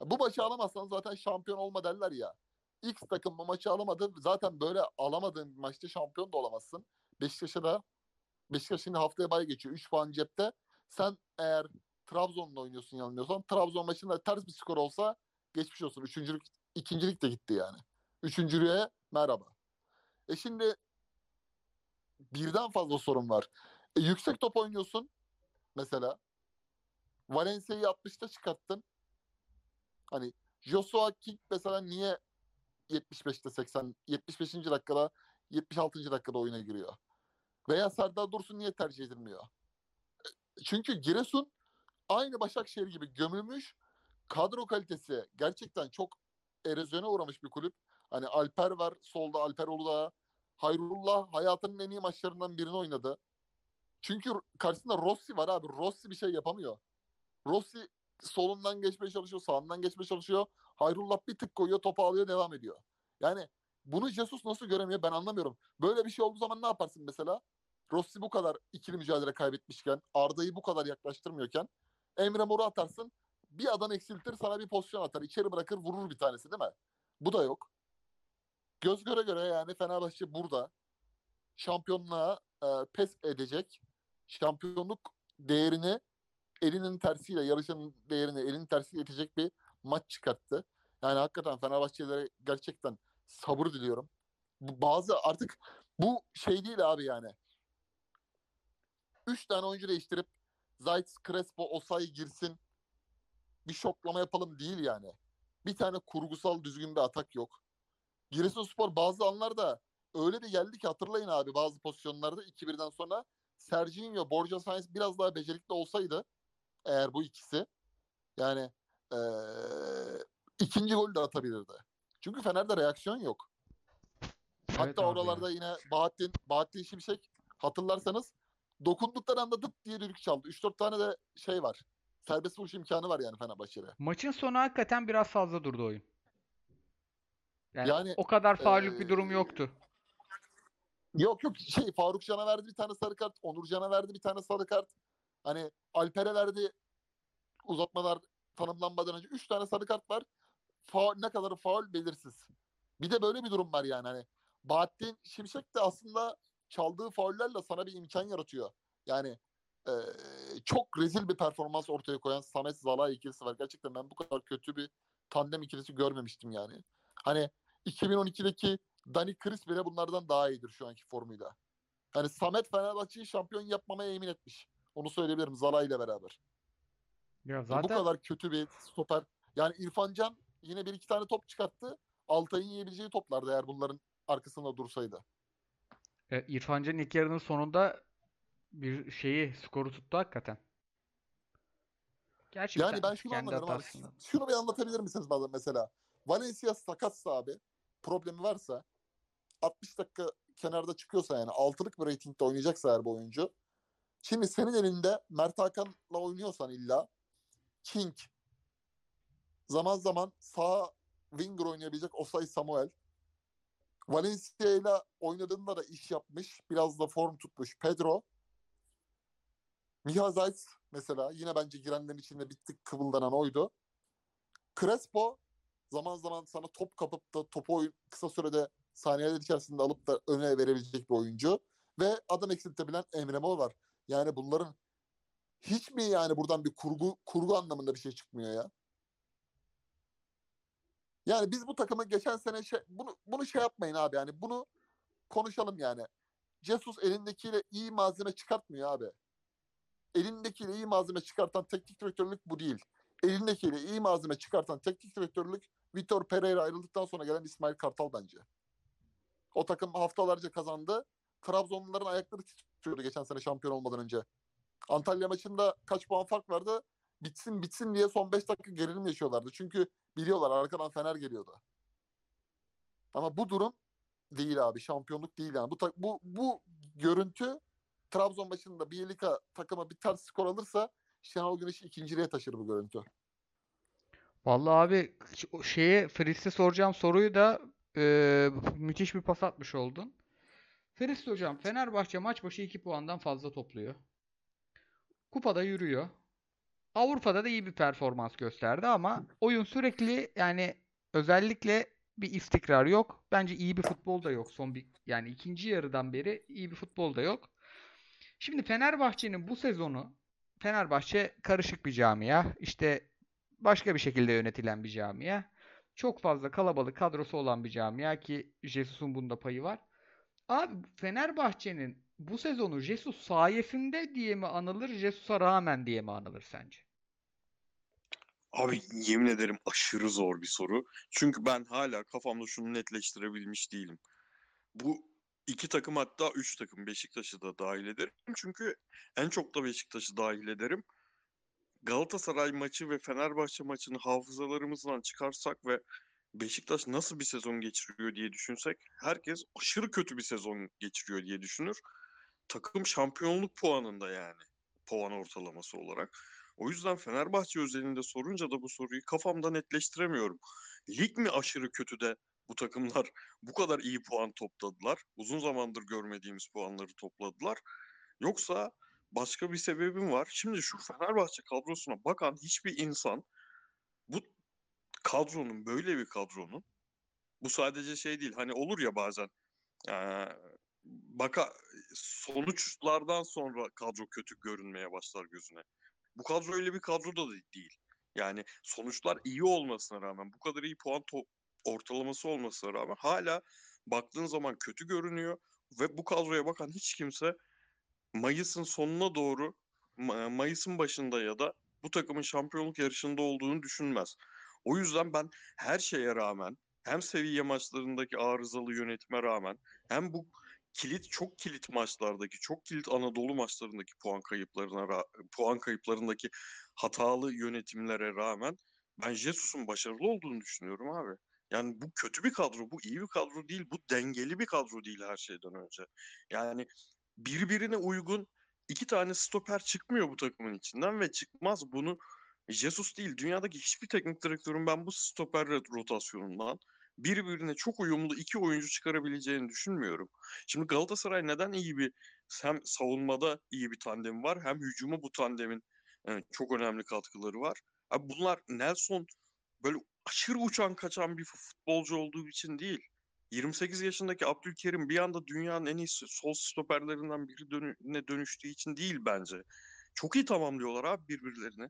Bu maçı alamazsan zaten şampiyon olma derler ya. X takım bu maçı alamadı. Zaten böyle alamadığın bir maçta şampiyon da olamazsın. Beşiktaş'a da Beşiktaş şimdi haftaya bay geçiyor. 3 puan cepte. Sen eğer Trabzon'la oynuyorsun yanılmıyorsam Trabzon maçında ters bir skor olsa geçmiş olsun. Üçüncülük, ikincilik de gitti yani. Üçüncülüğe merhaba. E şimdi birden fazla sorun var. E, yüksek top oynuyorsun mesela. Valencia'yı 60'ta çıkarttın. Hani Joshua King mesela niye 75'te 80 75. dakikada 76. dakikada oyuna giriyor? Veya Serdar Dursun niye tercih edilmiyor? E, Çünkü Giresun aynı Başakşehir gibi gömülmüş. Kadro kalitesi gerçekten çok erozyona uğramış bir kulüp. Hani Alper var solda Alper Uludağ. Hayrullah hayatının en iyi maçlarından birini oynadı. Çünkü karşısında Rossi var abi. Rossi bir şey yapamıyor. Rossi solundan geçmeye çalışıyor, sağından geçmeye çalışıyor. Hayrullah bir tık koyuyor, topu alıyor, devam ediyor. Yani bunu Jesus nasıl göremiyor ben anlamıyorum. Böyle bir şey olduğu zaman ne yaparsın mesela? Rossi bu kadar ikili mücadele kaybetmişken, Arda'yı bu kadar yaklaştırmıyorken Emre Mor'u atarsın. Bir adam eksiltir sana bir pozisyon atar. içeri bırakır vurur bir tanesi değil mi? Bu da yok. Göz göre göre yani Fenerbahçe burada şampiyonluğa e, pes edecek. Şampiyonluk değerini elinin tersiyle, yarışın değerini elinin tersiyle itecek bir maç çıkarttı. Yani hakikaten Fenerbahçelilere gerçekten sabır diliyorum. Bu bazı artık bu şey değil abi yani. Üç tane oyuncu değiştirip Zayt, Crespo, Osayi girsin. Bir şoklama yapalım değil yani. Bir tane kurgusal düzgün bir atak yok. Giresunspor bazı anlarda öyle bir geldi ki hatırlayın abi bazı pozisyonlarda 2-1'den sonra Serginho, Borja Sainz biraz daha becerikli olsaydı eğer bu ikisi yani eee, ikinci golü de atabilirdi. Çünkü Fener'de reaksiyon yok. Hatta Evet abi oralarda yine Bahattin, Bahattin Şimşek hatırlarsanız dokundukları anda dıp diye düdük çaldı. 3-4 tane de şey var. Serbest vuruş imkanı var yani Fenerbahçe'de. Maçın sonu hakikaten biraz fazla durdu oyun. Yani, Yani, o kadar faullük bir eee, durum yoktu. Yok yok şey Faruk Can'a verdi bir tane sarı kart. Onur Can'a verdi bir tane sarı kart. Hani Alper'e verdi uzatmalar tanımlanmadan önce. Üç tane sarı kart var. Faul, ne kadarı faul belirsiz. Bir de böyle bir durum var yani. Hani Bahattin Şimşek de aslında çaldığı faullerle sana bir imkan yaratıyor. Yani eee, çok rezil bir performans ortaya koyan Samet Zalai ikilisi var. Gerçekten ben bu kadar kötü bir tandem ikilisi görmemiştim yani. Hani 2012'deki Dani Chris bile bunlardan daha iyidir şu anki formuyla. Yani Samet Fenerbahçe'yi şampiyon yapmamaya emin etmiş. Onu söyleyebilirim Zala ile beraber. Ya Yani zaten Bu kadar kötü bir stoper. Yani İrfan Can yine bir iki tane top çıkarttı. Altay'ın yiyebileceği toplardı eğer bunların arkasında dursaydı. e, İrfan Can ilk yarının sonunda bir şeyi skoru tuttu hakikaten. Gerçi Yani ben şunu anlamıyorum abi. Şunu bir anlatabilir misiniz bana mesela? Valencia sakatsa abi problemi varsa 60 dakika kenarda çıkıyorsa yani altılık bir reytingde oynayacaksa eğer bu oyuncu. Şimdi senin elinde Mert Hakan'la oynuyorsan illa King zaman zaman sağ winger oynayabilecek Osay Samuel Valencia ile oynadığında da iş yapmış. Biraz da form tutmuş Pedro. Miha Zayt mesela yine bence girenlerin içinde bir tık kıvıldanan oydu. Crespo zaman zaman sana top kapıp da topu oyun, kısa sürede saniyeler içerisinde alıp da öne verebilecek bir oyuncu. Ve adam eksiltebilen Emre Mor var. Yani bunların hiç mi yani buradan bir kurgu kurgu anlamında bir şey çıkmıyor ya? Yani biz bu takımı geçen sene şey, bunu bunu şey yapmayın abi yani bunu konuşalım yani. Jesus elindekiyle iyi malzeme çıkartmıyor abi. Elindekiyle iyi malzeme çıkartan teknik direktörlük bu değil. Elindekiyle iyi malzeme çıkartan teknik direktörlük Vitor Pereira ayrıldıktan sonra gelen İsmail Kartal bence. O takım haftalarca kazandı. Trabzonluların ayakları titriyordu geçen sene şampiyon olmadan önce. Antalya maçında kaç puan fark vardı? Bitsin bitsin diye son 5 dakika gerilim yaşıyorlardı. Çünkü biliyorlar arkadan Fener geliyordu. Ama bu durum değil abi. Şampiyonluk değil yani. Bu bu bu görüntü Trabzon maçında Bielika takıma bir ters skor alırsa Şenol Güneş'i ikinciliğe taşır bu görüntü. Vallahi abi o şeye Fritz'e soracağım soruyu da e, müthiş bir pas atmış oldun. Fritz hocam Fenerbahçe maç başı 2 puandan fazla topluyor. Kupada yürüyor. Avrupa'da da iyi bir performans gösterdi ama oyun sürekli yani özellikle bir istikrar yok. Bence iyi bir futbol da yok. Son bir yani ikinci yarıdan beri iyi bir futbol da yok. Şimdi Fenerbahçe'nin bu sezonu Fenerbahçe karışık bir camia. İşte başka bir şekilde yönetilen bir camia. Çok fazla kalabalık kadrosu olan bir camia ki Jesus'un bunda payı var. Abi Fenerbahçe'nin bu sezonu Jesus sayesinde diye mi anılır, Jesus'a rağmen diye mi anılır sence? Abi yemin ederim aşırı zor bir soru. Çünkü ben hala kafamda şunu netleştirebilmiş değilim. Bu iki takım hatta üç takım Beşiktaş'ı da dahil ederim. Çünkü en çok da Beşiktaş'ı dahil ederim. Galatasaray maçı ve Fenerbahçe maçını hafızalarımızdan çıkarsak ve Beşiktaş nasıl bir sezon geçiriyor diye düşünsek herkes aşırı kötü bir sezon geçiriyor diye düşünür. Takım şampiyonluk puanında yani puan ortalaması olarak. O yüzden Fenerbahçe özelinde sorunca da bu soruyu kafamda netleştiremiyorum. Lig mi aşırı kötü de bu takımlar bu kadar iyi puan topladılar? Uzun zamandır görmediğimiz puanları topladılar. Yoksa başka bir sebebim var. Şimdi şu Fenerbahçe kadrosuna bakan hiçbir insan bu kadronun böyle bir kadronun bu sadece şey değil hani olur ya bazen eee, baka sonuçlardan sonra kadro kötü görünmeye başlar gözüne. Bu kadro öyle bir kadro da değil. Yani sonuçlar iyi olmasına rağmen bu kadar iyi puan to- ortalaması olmasına rağmen hala baktığın zaman kötü görünüyor ve bu kadroya bakan hiç kimse Mayıs'ın sonuna doğru Ma- Mayıs'ın başında ya da bu takımın şampiyonluk yarışında olduğunu düşünmez. O yüzden ben her şeye rağmen hem seviye maçlarındaki arızalı yönetime rağmen hem bu kilit çok kilit maçlardaki çok kilit Anadolu maçlarındaki puan kayıplarına puan kayıplarındaki hatalı yönetimlere rağmen ben Jesus'un başarılı olduğunu düşünüyorum abi. Yani bu kötü bir kadro, bu iyi bir kadro değil, bu dengeli bir kadro değil her şeyden önce. Yani birbirine uygun iki tane stoper çıkmıyor bu takımın içinden ve çıkmaz. Bunu Jesus değil, dünyadaki hiçbir teknik direktörün ben bu stoper rotasyonundan birbirine çok uyumlu iki oyuncu çıkarabileceğini düşünmüyorum. Şimdi Galatasaray neden iyi bir hem savunmada iyi bir tandem var hem hücuma bu tandemin e, çok önemli katkıları var. Abi bunlar Nelson böyle aşırı uçan kaçan bir futbolcu olduğu için değil. 28 yaşındaki Abdülkerim bir anda dünyanın en iyi sol stoperlerinden biri dönü- dönüştüğü için değil bence. Çok iyi tamamlıyorlar abi birbirlerini.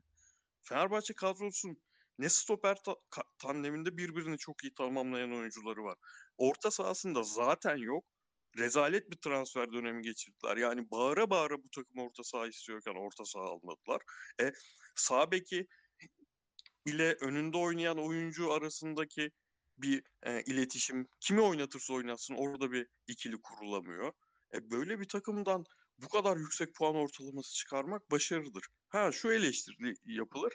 Fenerbahçe kadrosunun ne stoper ta- tandeminde birbirini çok iyi tamamlayan oyuncuları var. Orta sahasında zaten yok. Rezalet bir transfer dönemi geçirdiler. Yani bağıra bağıra bu takım orta saha istiyorken orta saha almadılar. E, sağ beki ile önünde oynayan oyuncu arasındaki bir e, iletişim kimi oynatırsa oynatsın orada bir ikili kurulamıyor. E, böyle bir takımdan bu kadar yüksek puan ortalaması çıkarmak başarıdır. Ha şu eleştiri yapılır.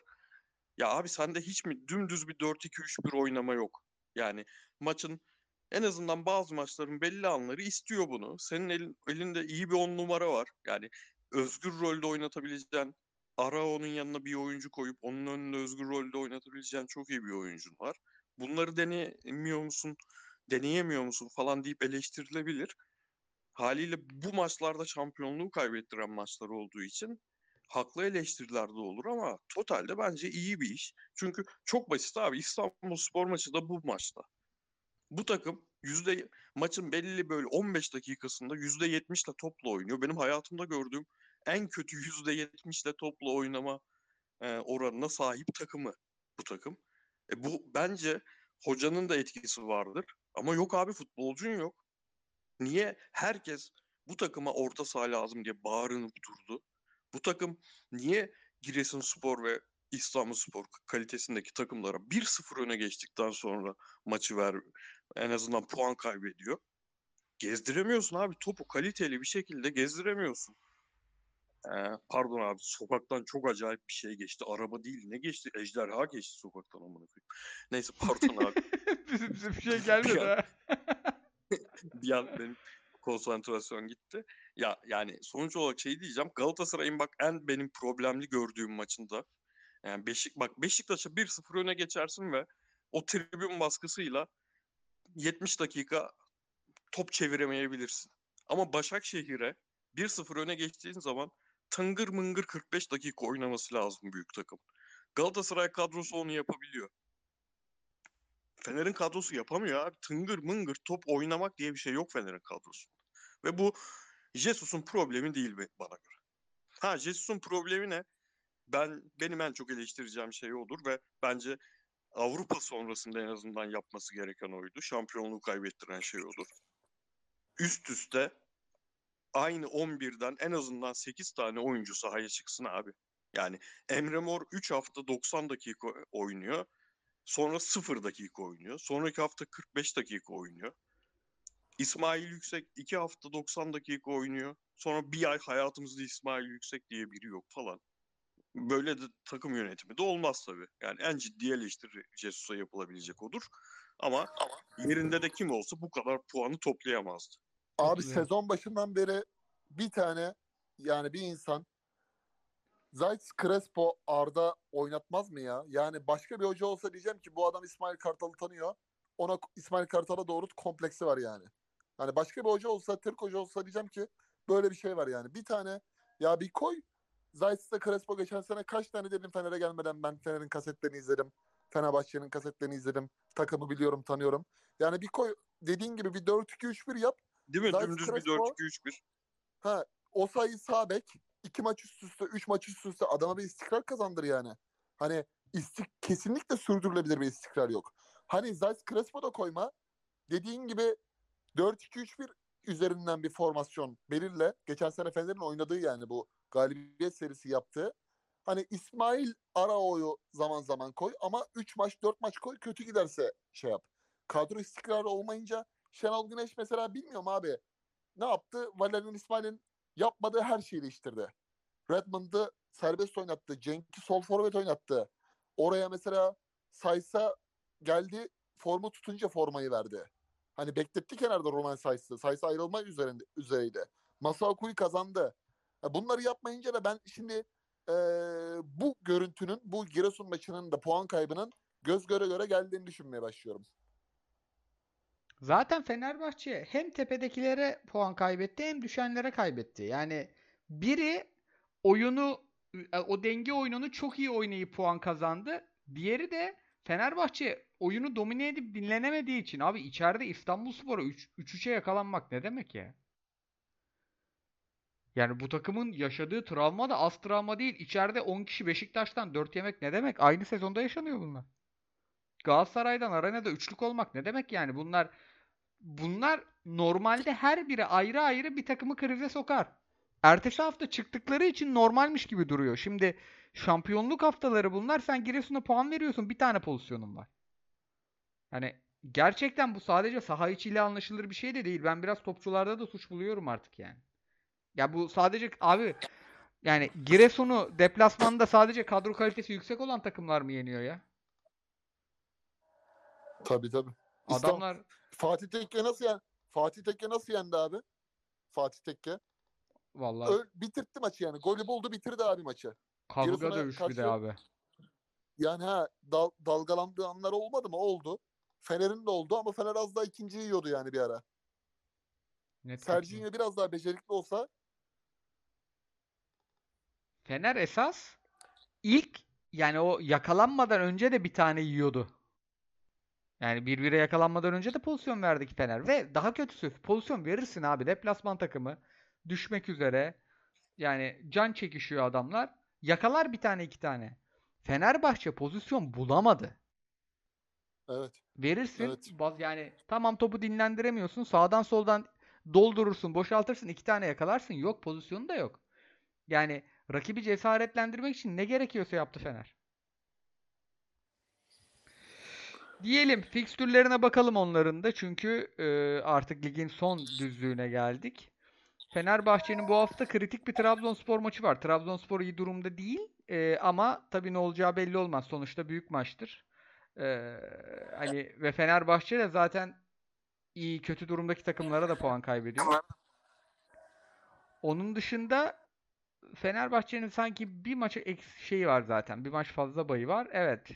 Ya abi sende hiç mi dümdüz bir 4-2-3-1 oynama yok. Yani maçın en azından bazı maçların belli anları istiyor bunu. Senin elin, elinde iyi bir on numara var. Yani özgür rolde oynatabileceğin Arao'nun yanına bir oyuncu koyup onun önünde özgür rolde oynatabileceğin çok iyi bir oyuncun var. Bunları deneyemiyor musun, deneyemiyor musun falan deyip eleştirilebilir. Haliyle bu maçlarda şampiyonluğu kaybettiren maçlar olduğu için haklı eleştiriler de olur ama totalde bence iyi bir iş. Çünkü çok basit abi İstanbul Spor maçı da bu maçta. Bu takım yüzde maçın belli böyle 15 dakikasında yüzde 70 ile topla oynuyor. Benim hayatımda gördüğüm en kötü yüzde 70 ile topla oynama e, oranına sahip takımı bu takım. E, bu bence hocanın da etkisi vardır. Ama yok abi futbolcun yok. Niye herkes bu takıma orta saha lazım diye bağırınıp durdu? Bu takım niye Giresunspor ve İstanbulspor kalitesindeki takımlara 1-0 öne geçtikten sonra maçı ver en azından puan kaybediyor? Gezdiremiyorsun abi topu kaliteli bir şekilde gezdiremiyorsun. Ee, pardon abi sokaktan çok acayip bir şey geçti. Araba değil ne geçti? Ejderha geçti sokaktan amına koyayım. Neyse pardon abi. Bizim, bizim bir şey gelmedi an- ha. bir an benim konsantrasyon gitti. Ya yani sonuç olarak şey diyeceğim. Galatasaray'ın bak en benim problemli gördüğüm maçında yani Beşik bak Beşiktaş'a 1-0 öne geçersin ve o tribün baskısıyla 70 dakika top çeviremeyebilirsin. Ama Başakşehir'e 1-0 öne geçtiğin zaman tıngır mıngır 45 dakika oynaması lazım büyük takım. Galatasaray kadrosu onu yapabiliyor. Fener'in kadrosu yapamıyor abi. Tıngır mıngır top oynamak diye bir şey yok Fener'in kadrosunda. Ve bu Jesus'un problemi değil bana göre. Ha Jesus'un problemi ne? Ben benim en çok eleştireceğim şey odur ve bence Avrupa sonrasında en azından yapması gereken oydu. Şampiyonluğu kaybettiren şey odur. Üst üste aynı 11'den en azından 8 tane oyuncu sahaya çıksın abi. Yani Emre Mor 3 hafta 90 dakika oynuyor. Sonra 0 dakika oynuyor. Sonraki hafta 45 dakika oynuyor. İsmail Yüksek 2 hafta 90 dakika oynuyor. Sonra bir ay hayatımızda İsmail Yüksek diye biri yok falan. Böyle de takım yönetimi de olmaz tabii. Yani en ciddi eleştiri Jesus'a yapılabilecek odur. Ama yerinde de kim olsa bu kadar puanı toplayamazdı. Abi güzel. sezon başından beri bir tane yani bir insan Zayt Crespo Arda oynatmaz mı ya? Yani başka bir hoca olsa diyeceğim ki bu adam İsmail Kartal'ı tanıyor. ona İsmail Kartal'a doğru kompleksi var yani. Hani başka bir hoca olsa, Türk hoca olsa diyeceğim ki böyle bir şey var yani. Bir tane ya bir koy. Zayt'sa Crespo geçen sene kaç tane dedim Fener'e gelmeden ben Fener'in kasetlerini izledim. Fenerbahçe'nin kasetlerini izledim. Takımı biliyorum, tanıyorum. Yani bir koy dediğin gibi bir 4-2-3-1 yap. Değil mi? Zaten Dümdüz bir Crespo- 4-2-3-1. Ha o sayı sağ bek iki maç üst üste, üç maç üst üste adama bir istikrar kazandır yani. Hani istik kesinlikle sürdürülebilir bir istikrar yok. Hani Zayt Crespo da koyma. Dediğin gibi 4-2-3-1 üzerinden bir formasyon belirle. Geçen sene Fener'in oynadığı yani bu galibiyet serisi yaptığı. Hani İsmail Arao'yu zaman zaman koy ama 3 maç 4 maç koy kötü giderse şey yap. Kadro istikrarı olmayınca Şenol Güneş mesela bilmiyorum abi ne yaptı? Valerian İsmail'in yapmadığı her şeyi değiştirdi. Redmond'ı serbest oynattı. Cenk'i sol forvet oynattı. Oraya mesela Saysa geldi formu tutunca formayı verdi. Hani bekletti kenarda Roman Saysa. Saysa ayrılma üzerinde, üzereydi. Masuaku'yu kazandı. Ya bunları yapmayınca da ben şimdi eee, bu görüntünün, bu Giresun maçının da puan kaybının göz göre göre geldiğini düşünmeye başlıyorum. Zaten Fenerbahçe hem tepedekilere puan kaybetti hem düşenlere kaybetti. Yani biri oyunu e, o denge oyununu çok iyi oynayıp puan kazandı. Diğeri de Fenerbahçe oyunu domine edip dinlenemediği için abi içeride İstanbulspor'a 3-3'e yakalanmak ne demek ya? Yani bu takımın yaşadığı travma da az travma değil. İçeride 10 kişi Beşiktaş'tan 4 yemek ne demek? Aynı sezonda yaşanıyor bunlar. Galatasaray'dan arenada üçlük olmak ne demek yani? Bunlar bunlar normalde her biri ayrı ayrı bir takımı krize sokar. Ertesi hafta çıktıkları için normalmiş gibi duruyor. Şimdi şampiyonluk haftaları bunlar. Sen Giresun'a puan veriyorsun. Bir tane pozisyonun var. Hani gerçekten bu sadece saha içiyle anlaşılır bir şey de değil. Ben biraz topçularda da suç buluyorum artık yani. Ya bu sadece abi yani Giresun'u deplasmanda sadece kadro kalitesi yüksek olan takımlar mı yeniyor ya? Tabii tabii. Adamlar Fatih Tekke nasıl yani? Fatih Tekke nasıl yendi abi? Fatih Tekke. vallahi Ö- bitirtti maçı yani. Golü buldu bitirdi abi maçı. kavga dövüş bir de karşı- abi. Yani ha dal- dalgalandığı anlar olmadı mı? Oldu. Fener'in de oldu ama Fener az daha ikinciyi yiyordu yani bir ara. Net biraz daha becerikli olsa Fener esas ilk yani o yakalanmadan önce de bir tane yiyordu. Yani birbirine yakalanmadan önce de pozisyon verdi ki Fener. Ve daha kötüsü pozisyon verirsin abi. Deplasman takımı düşmek üzere. Yani can çekişiyor adamlar. Yakalar bir tane iki tane. Fenerbahçe pozisyon bulamadı. evet. Verirsin. Evet. Yani tamam topu dinlendiremiyorsun. Sağdan soldan doldurursun, boşaltırsın. iki tane yakalarsın. Yok pozisyonu da yok. Yani rakibi cesaretlendirmek için ne gerekiyorsa yaptı Fener. Diyelim fikstürlerine bakalım onların da. Çünkü e, artık ligin son düzlüğüne geldik. Fenerbahçe'nin bu hafta kritik bir Trabzonspor maçı var. Trabzonspor iyi durumda değil. E, ama tabii ne olacağı belli olmaz. Sonuçta büyük maçtır. Ee, hani ve Fenerbahçe de zaten iyi kötü durumdaki takımlara da puan kaybediyor. Onun dışında Fenerbahçe'nin sanki bir maçı eks şeyi var zaten. Bir maç fazla bayı var. Evet.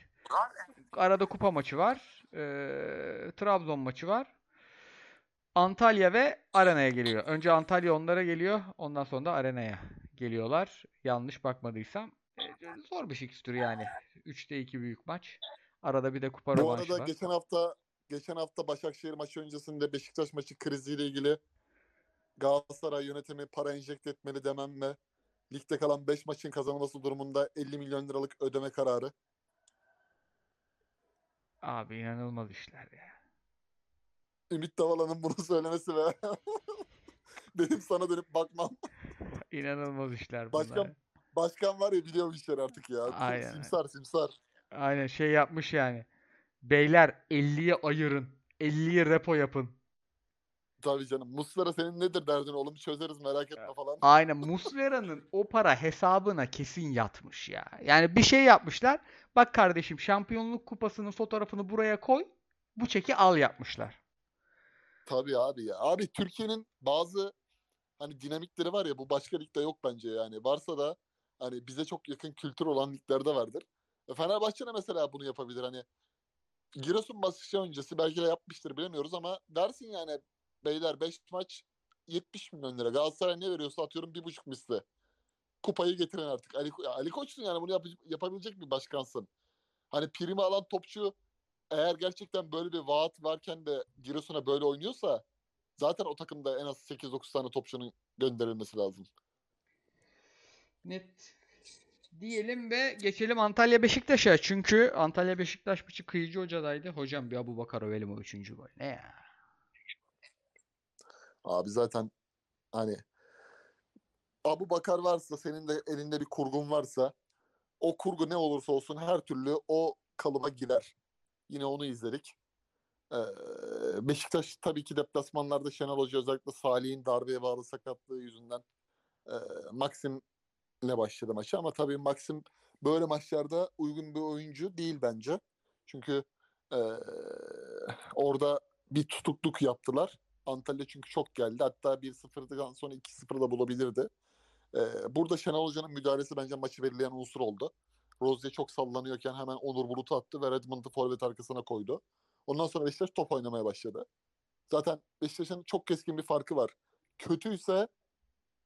Arada kupa maçı var. Ee, Trabzon maçı var. Antalya ve Arena'ya geliyor. Önce Antalya onlara geliyor. Ondan sonra da Arena'ya geliyorlar. Yanlış bakmadıysam. Ee, zor bir fikstür yani. 3'te 2 büyük maç. Arada bir de kupa Bu arada var. geçen hafta geçen hafta Başakşehir maçı öncesinde Beşiktaş maçı kriziyle ilgili Galatasaray yönetimi para enjekte etmeli demem mi? Ligde kalan 5 maçın kazanılması durumunda 50 milyon liralık ödeme kararı. Abi inanılmaz işler ya. Ümit Davala'nın bunu söylemesi ve benim sana dönüp bakmam. İnanılmaz işler bunlar. Başkan başkan var ya biliyor bu işleri artık ya. Aynen. Simsar simsar. Aynen şey yapmış yani. Beyler 50'ye ayırın. 50'ye repo yapın. Tabii canım. Muslera senin nedir derdin oğlum çözeriz merak etme falan. Aynen Muslera'nın o para hesabına kesin yatmış ya. Yani bir şey yapmışlar. Bak kardeşim şampiyonluk kupasının fotoğrafını buraya koy. Bu çeki al yapmışlar. Tabii abi ya. Abi Türkiye'nin bazı hani dinamikleri var ya bu başka ligde yok bence yani. Varsa da hani bize çok yakın kültür olan liglerde vardır. E Fenerbahçe de mesela bunu yapabilir hani. Giresun maçı öncesi belki de yapmıştır bilemiyoruz ama dersin yani beyler 5 maç 70 milyon lira. Galatasaray ne veriyorsa atıyorum bir buçuk misli. Kupayı getirin artık. Ali, Ali Koç'sun yani bunu yap- yapabilecek bir başkansın. Hani primi alan topçu eğer gerçekten böyle bir vaat varken de Giresun'a böyle oynuyorsa zaten o takımda en az 8-9 tane topçunun gönderilmesi lazım. Net diyelim ve geçelim Antalya Beşiktaş'a. Çünkü Antalya Beşiktaş maçı Kıyıcı Hoca'daydı. Hocam bir Abu Bakar övelim o üçüncü gol. Ne ya? Abi zaten hani Abu Bakar varsa senin de elinde bir kurgun varsa o kurgu ne olursa olsun her türlü o kalıba girer. Yine onu izledik. Ee, Beşiktaş tabii ki deplasmanlarda Şenol Hoca özellikle Salih'in darbeye bağlı sakatlığı yüzünden e, Maxim ile başladı maçı ama tabii Maxim böyle maçlarda uygun bir oyuncu değil bence. Çünkü e, orada bir tutukluk yaptılar. Antalya çünkü çok geldi. Hatta 1-0'dan sonra 2-0 da bulabilirdi. Ee, burada Şenol Hoca'nın müdahalesi bence maçı belirleyen unsur oldu. Rozier çok sallanıyorken hemen Onur Bulut'u attı ve Redmond'u forvet arkasına koydu. Ondan sonra Beşiktaş top oynamaya başladı. Zaten Beşiktaş'ın çok keskin bir farkı var. Kötüyse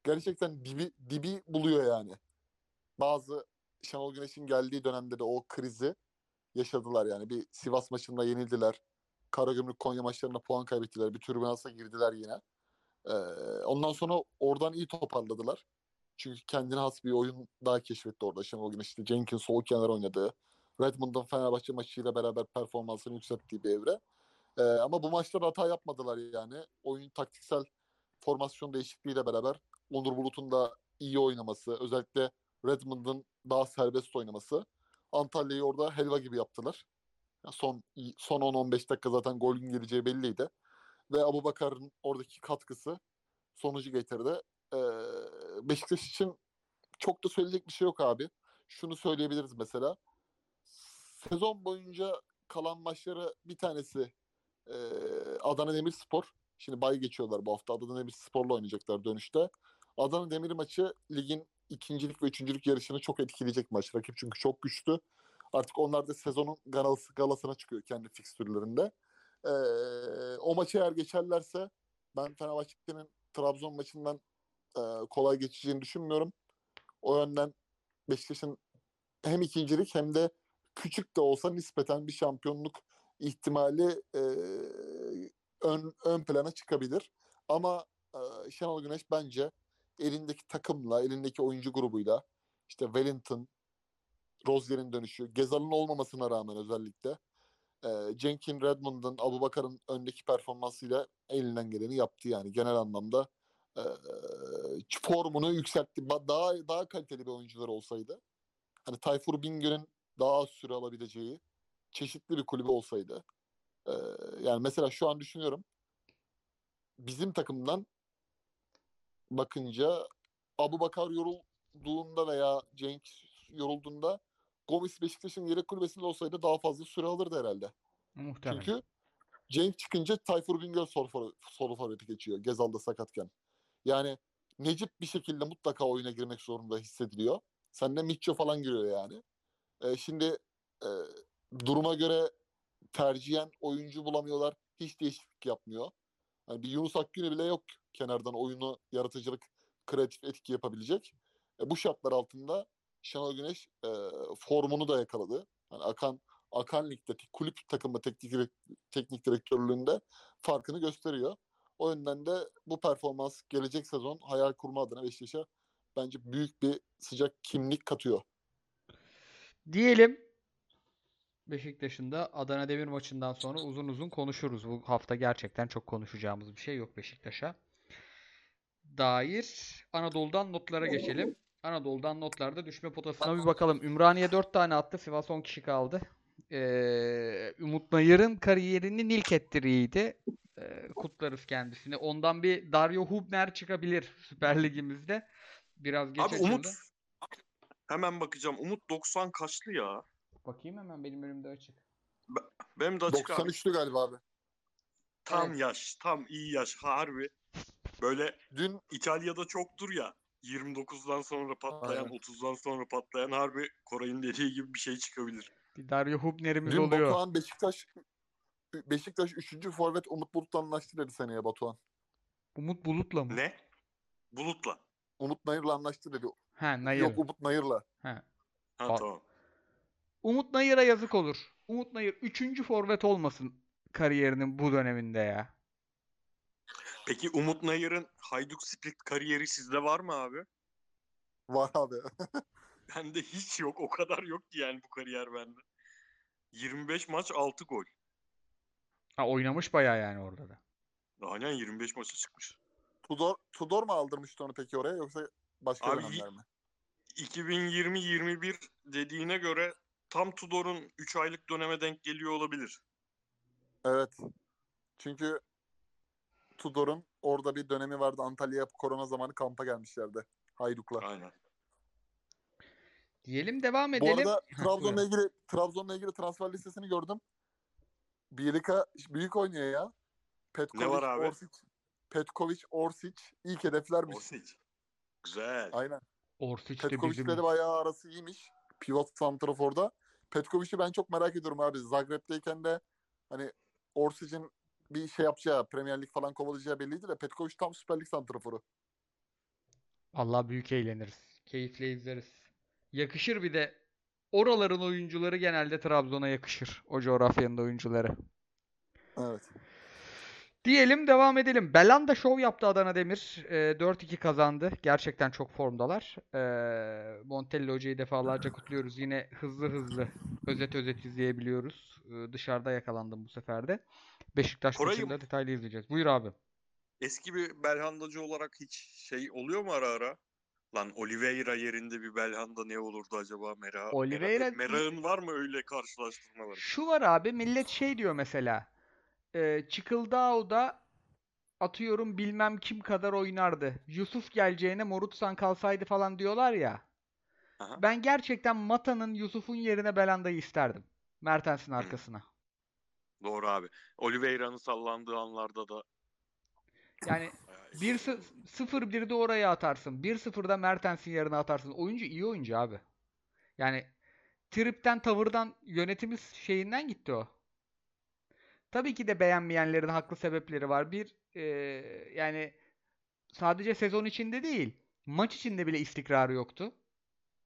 gerçekten dibi, dibi buluyor yani. Bazı Şenol Güneş'in geldiği dönemde de o krizi yaşadılar yani. Bir Sivas maçında yenildiler. Karagümrük Konya maçlarında puan kaybettiler. Bir türbülansa girdiler yine. Ee, ondan sonra oradan iyi toparladılar. Çünkü kendine has bir oyun daha keşfetti orada. Şenol Güneş işte Jenkins sol kenar oynadığı. Redmond'un Fenerbahçe maçıyla beraber performansını yükselttiği bir evre. Ee, ama bu maçta hata yapmadılar yani. Oyun taktiksel formasyon değişikliğiyle beraber Onur Bulut'un da iyi oynaması, özellikle Redmond'un daha serbest oynaması Antalya'yı orada helva gibi yaptılar. Ya son son 10-15 dakika zaten golün geleceği belliydi. Ve Abu Bakar'ın oradaki katkısı sonucu getirdi. Ee, Beşiktaş için çok da söyleyecek bir şey yok abi. Şunu söyleyebiliriz mesela. Sezon boyunca kalan maçları bir tanesi e, Adana Demirspor. Şimdi bay geçiyorlar bu hafta. Adana Demirspor'la oynayacaklar dönüşte. Adana Demir maçı ligin ikincilik ve üçüncülük yarışını çok etkileyecek maç. Rakip çünkü çok güçlü. Artık onlar da sezonun galası, galasına çıkıyor kendi fikstürlerinde. Ee, o maçı eğer geçerlerse ben Fenerbahçe'nin Trabzon maçından e, kolay geçeceğini düşünmüyorum. O yönden Beşiktaş'ın hem ikincilik hem de küçük de olsa nispeten bir şampiyonluk ihtimali e, ön, ön plana çıkabilir. Ama e, Şenol Güneş bence elindeki takımla, elindeki oyuncu grubuyla işte Wellington, Rozier'in dönüşü, Gezal'ın olmamasına rağmen özellikle e, Jenkin Redmond'un, Abu Bakar'ın öndeki performansıyla elinden geleni yaptı yani genel anlamda e, formunu yükseltti. Daha daha kaliteli bir oyuncular olsaydı hani Tayfur Bingöl'ün daha az süre alabileceği çeşitli bir kulübe olsaydı e, yani mesela şu an düşünüyorum bizim takımdan bakınca Abu Bakar yorulduğunda veya Cenk yorulduğunda Gomis Beşiktaş'ın yedek kulübesinde olsaydı daha fazla süre alırdı herhalde. Muhtemelen. Çünkü Cenk çıkınca Tayfur Bingöl for, sol forveti geçiyor. Gezal'da sakatken. Yani Necip bir şekilde mutlaka oyuna girmek zorunda hissediliyor. Sen de Mitcho falan giriyor yani. E, şimdi e, duruma göre tercihen oyuncu bulamıyorlar. Hiç değişiklik yapmıyor. Yani bir Yunus Akgün'ü bile yok kenardan oyunu yaratıcılık, kreatif etki yapabilecek. E, bu şartlar altında Şenol Güneş e, formunu da yakaladı. Yani Akan Akan Lig'deki kulüp takımı teknik, teknik direktörlüğünde farkını gösteriyor. O yönden de bu performans gelecek sezon hayal kurma adına Beşiktaş'a bence büyük bir sıcak kimlik katıyor. Diyelim Beşiktaş'ın da Adana Demir maçından sonra uzun uzun konuşuruz. Bu hafta gerçekten çok konuşacağımız bir şey yok Beşiktaş'a dair. Anadolu'dan notlara geçelim. Anadolu'dan notlarda düşme potasına bir bakalım. Ümraniye 4 tane attı. Sivas 10 kişi kaldı. Ee, Umut Nayır'ın kariyerini ilk ettiriydi. Ee, kutlarız kendisini. Ondan bir Dario Hubner çıkabilir Süper Ligimizde. Biraz geç Abi açıldı. Umut hemen bakacağım. Umut 90 kaçlı ya? Bakayım hemen benim önümde açık. Benim de açık abi. 93'lü galiba abi. Tam Evet. yaş, tam iyi yaş harbi. Böyle Dün İtalya'da çoktur ya. 29'dan sonra patlayan, Aynen. 30'dan sonra patlayan harbi Koray'ın dediği gibi bir şey çıkabilir. Bir Dario Hubner'imiz Dün oluyor. Batuhan Beşiktaş Beşiktaş 3. forvet Umut Bulut'la anlaştı dedi seneye Batuhan. Umut Bulut'la mı? Ne? Bulutla. Umut Nayır'la anlaştı dedi. Ha, Nayır. Yok Umut Nayır'la. Ha. Ha Aa. tamam. Umut Nayır'a yazık olur. Umut Nayır 3. forvet olmasın kariyerinin bu döneminde ya. Peki Umut Nayır'ın Hayduk Split kariyeri sizde var mı abi? Var abi. Bende hiç yok. O kadar yok ki yani bu kariyer bende. 25 maç 6 gol. Ha, oynamış bayağı yani orada da. Aynen 25 maça çıkmış. Tudor, Tudor mu aldırmıştı onu peki oraya yoksa başka Abi, dönemler mi? 2020-21 dediğine göre tam Tudor'un 3 aylık döneme denk geliyor olabilir. Evet. Çünkü Tudor'un orada bir dönemi vardı. Antalya'ya korona zamanı kampa gelmişlerdi. Hayduk'la. Aynen. Diyelim devam Bu edelim. arada Heh, Trabzon'la ilgili Trabzon'la ilgili transfer listesini gördüm. Bielika büyük oynuyor ya. Petkovic, Ne var abi? Orsic, Petkovic, Orsic ilk hedeflermiş. Orsic. Güzel. Aynen. Orsic de Petkovic'le de bayağı arası iyiymiş. Pivot santraforda. Petkovic'i ben çok merak ediyorum abi. Zagreb'teyken de hani Orsic'in bir şey yapacağı, Premier Lig falan kovalayacağı belliydi de Petkovic tam Süper Lig santraforu. Vallahi büyük eğleniriz. Keyifle izleriz. Yakışır bir de oraların oyuncuları genelde Trabzon'a yakışır. O coğrafyanın oyuncuları. Evet. Diyelim devam edelim. Belanda şov yaptı Adana Demir. Ee, 4-2 kazandı. Gerçekten çok formdalar. Ee, Montello hocayı defalarca kutluyoruz. Yine hızlı hızlı özet özet izleyebiliyoruz. Ee, dışarıda yakalandım bu sefer de. Beşiktaş Koray'ım- maçında detaylı izleyeceğiz. Buyur abi. Eski bir Belhandacı olarak hiç şey oluyor mu ara ara? Lan Oliveira yerinde bir Belhanda ne olurdu acaba Mera? Oliveira- Mera'nın var mı öyle karşılaştırmaları? Şu var abi millet şey diyor mesela. E, Çıkıldağ'da atıyorum bilmem kim kadar oynardı. Yusuf geleceğine Morutsan kalsaydı falan diyorlar ya. Aha. Ben gerçekten Mata'nın Yusuf'un yerine Belanda'yı isterdim. Mertens'in arkasına. Doğru abi. Oliveira'nın sallandığı anlarda da Yani 1-0-1'de oraya atarsın. 1-0'da Mertens'in yerine atarsın. Oyuncu iyi oyuncu abi. Yani tripten, tavırdan, yönetimiz şeyinden gitti o. Tabii ki de beğenmeyenlerin haklı sebepleri var. Bir e, yani sadece sezon içinde değil, maç içinde bile istikrarı yoktu.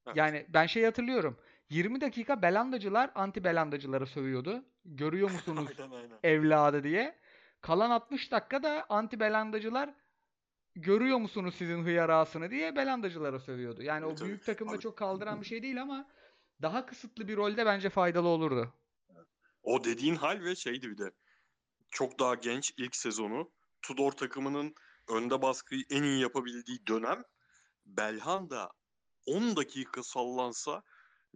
Evet. Yani ben şey hatırlıyorum. 20 dakika Belandacılar anti Belandacıları sövüyordu. Görüyor musunuz aynen aynen. evladı diye. Kalan 60 dakikada anti Belandacılar görüyor musunuz sizin hıyarasını diye Belandacılara sövüyordu. Yani o Tabii, tabii. büyük takımda Abi- çok kaldıran bir şey değil ama daha kısıtlı bir rolde bence faydalı olurdu. O dediğin hal ve şeydi bir de. Çok daha genç ilk sezonu. Tudor takımının önde baskıyı en iyi yapabildiği dönem. Belhanda 10 dakika sallansa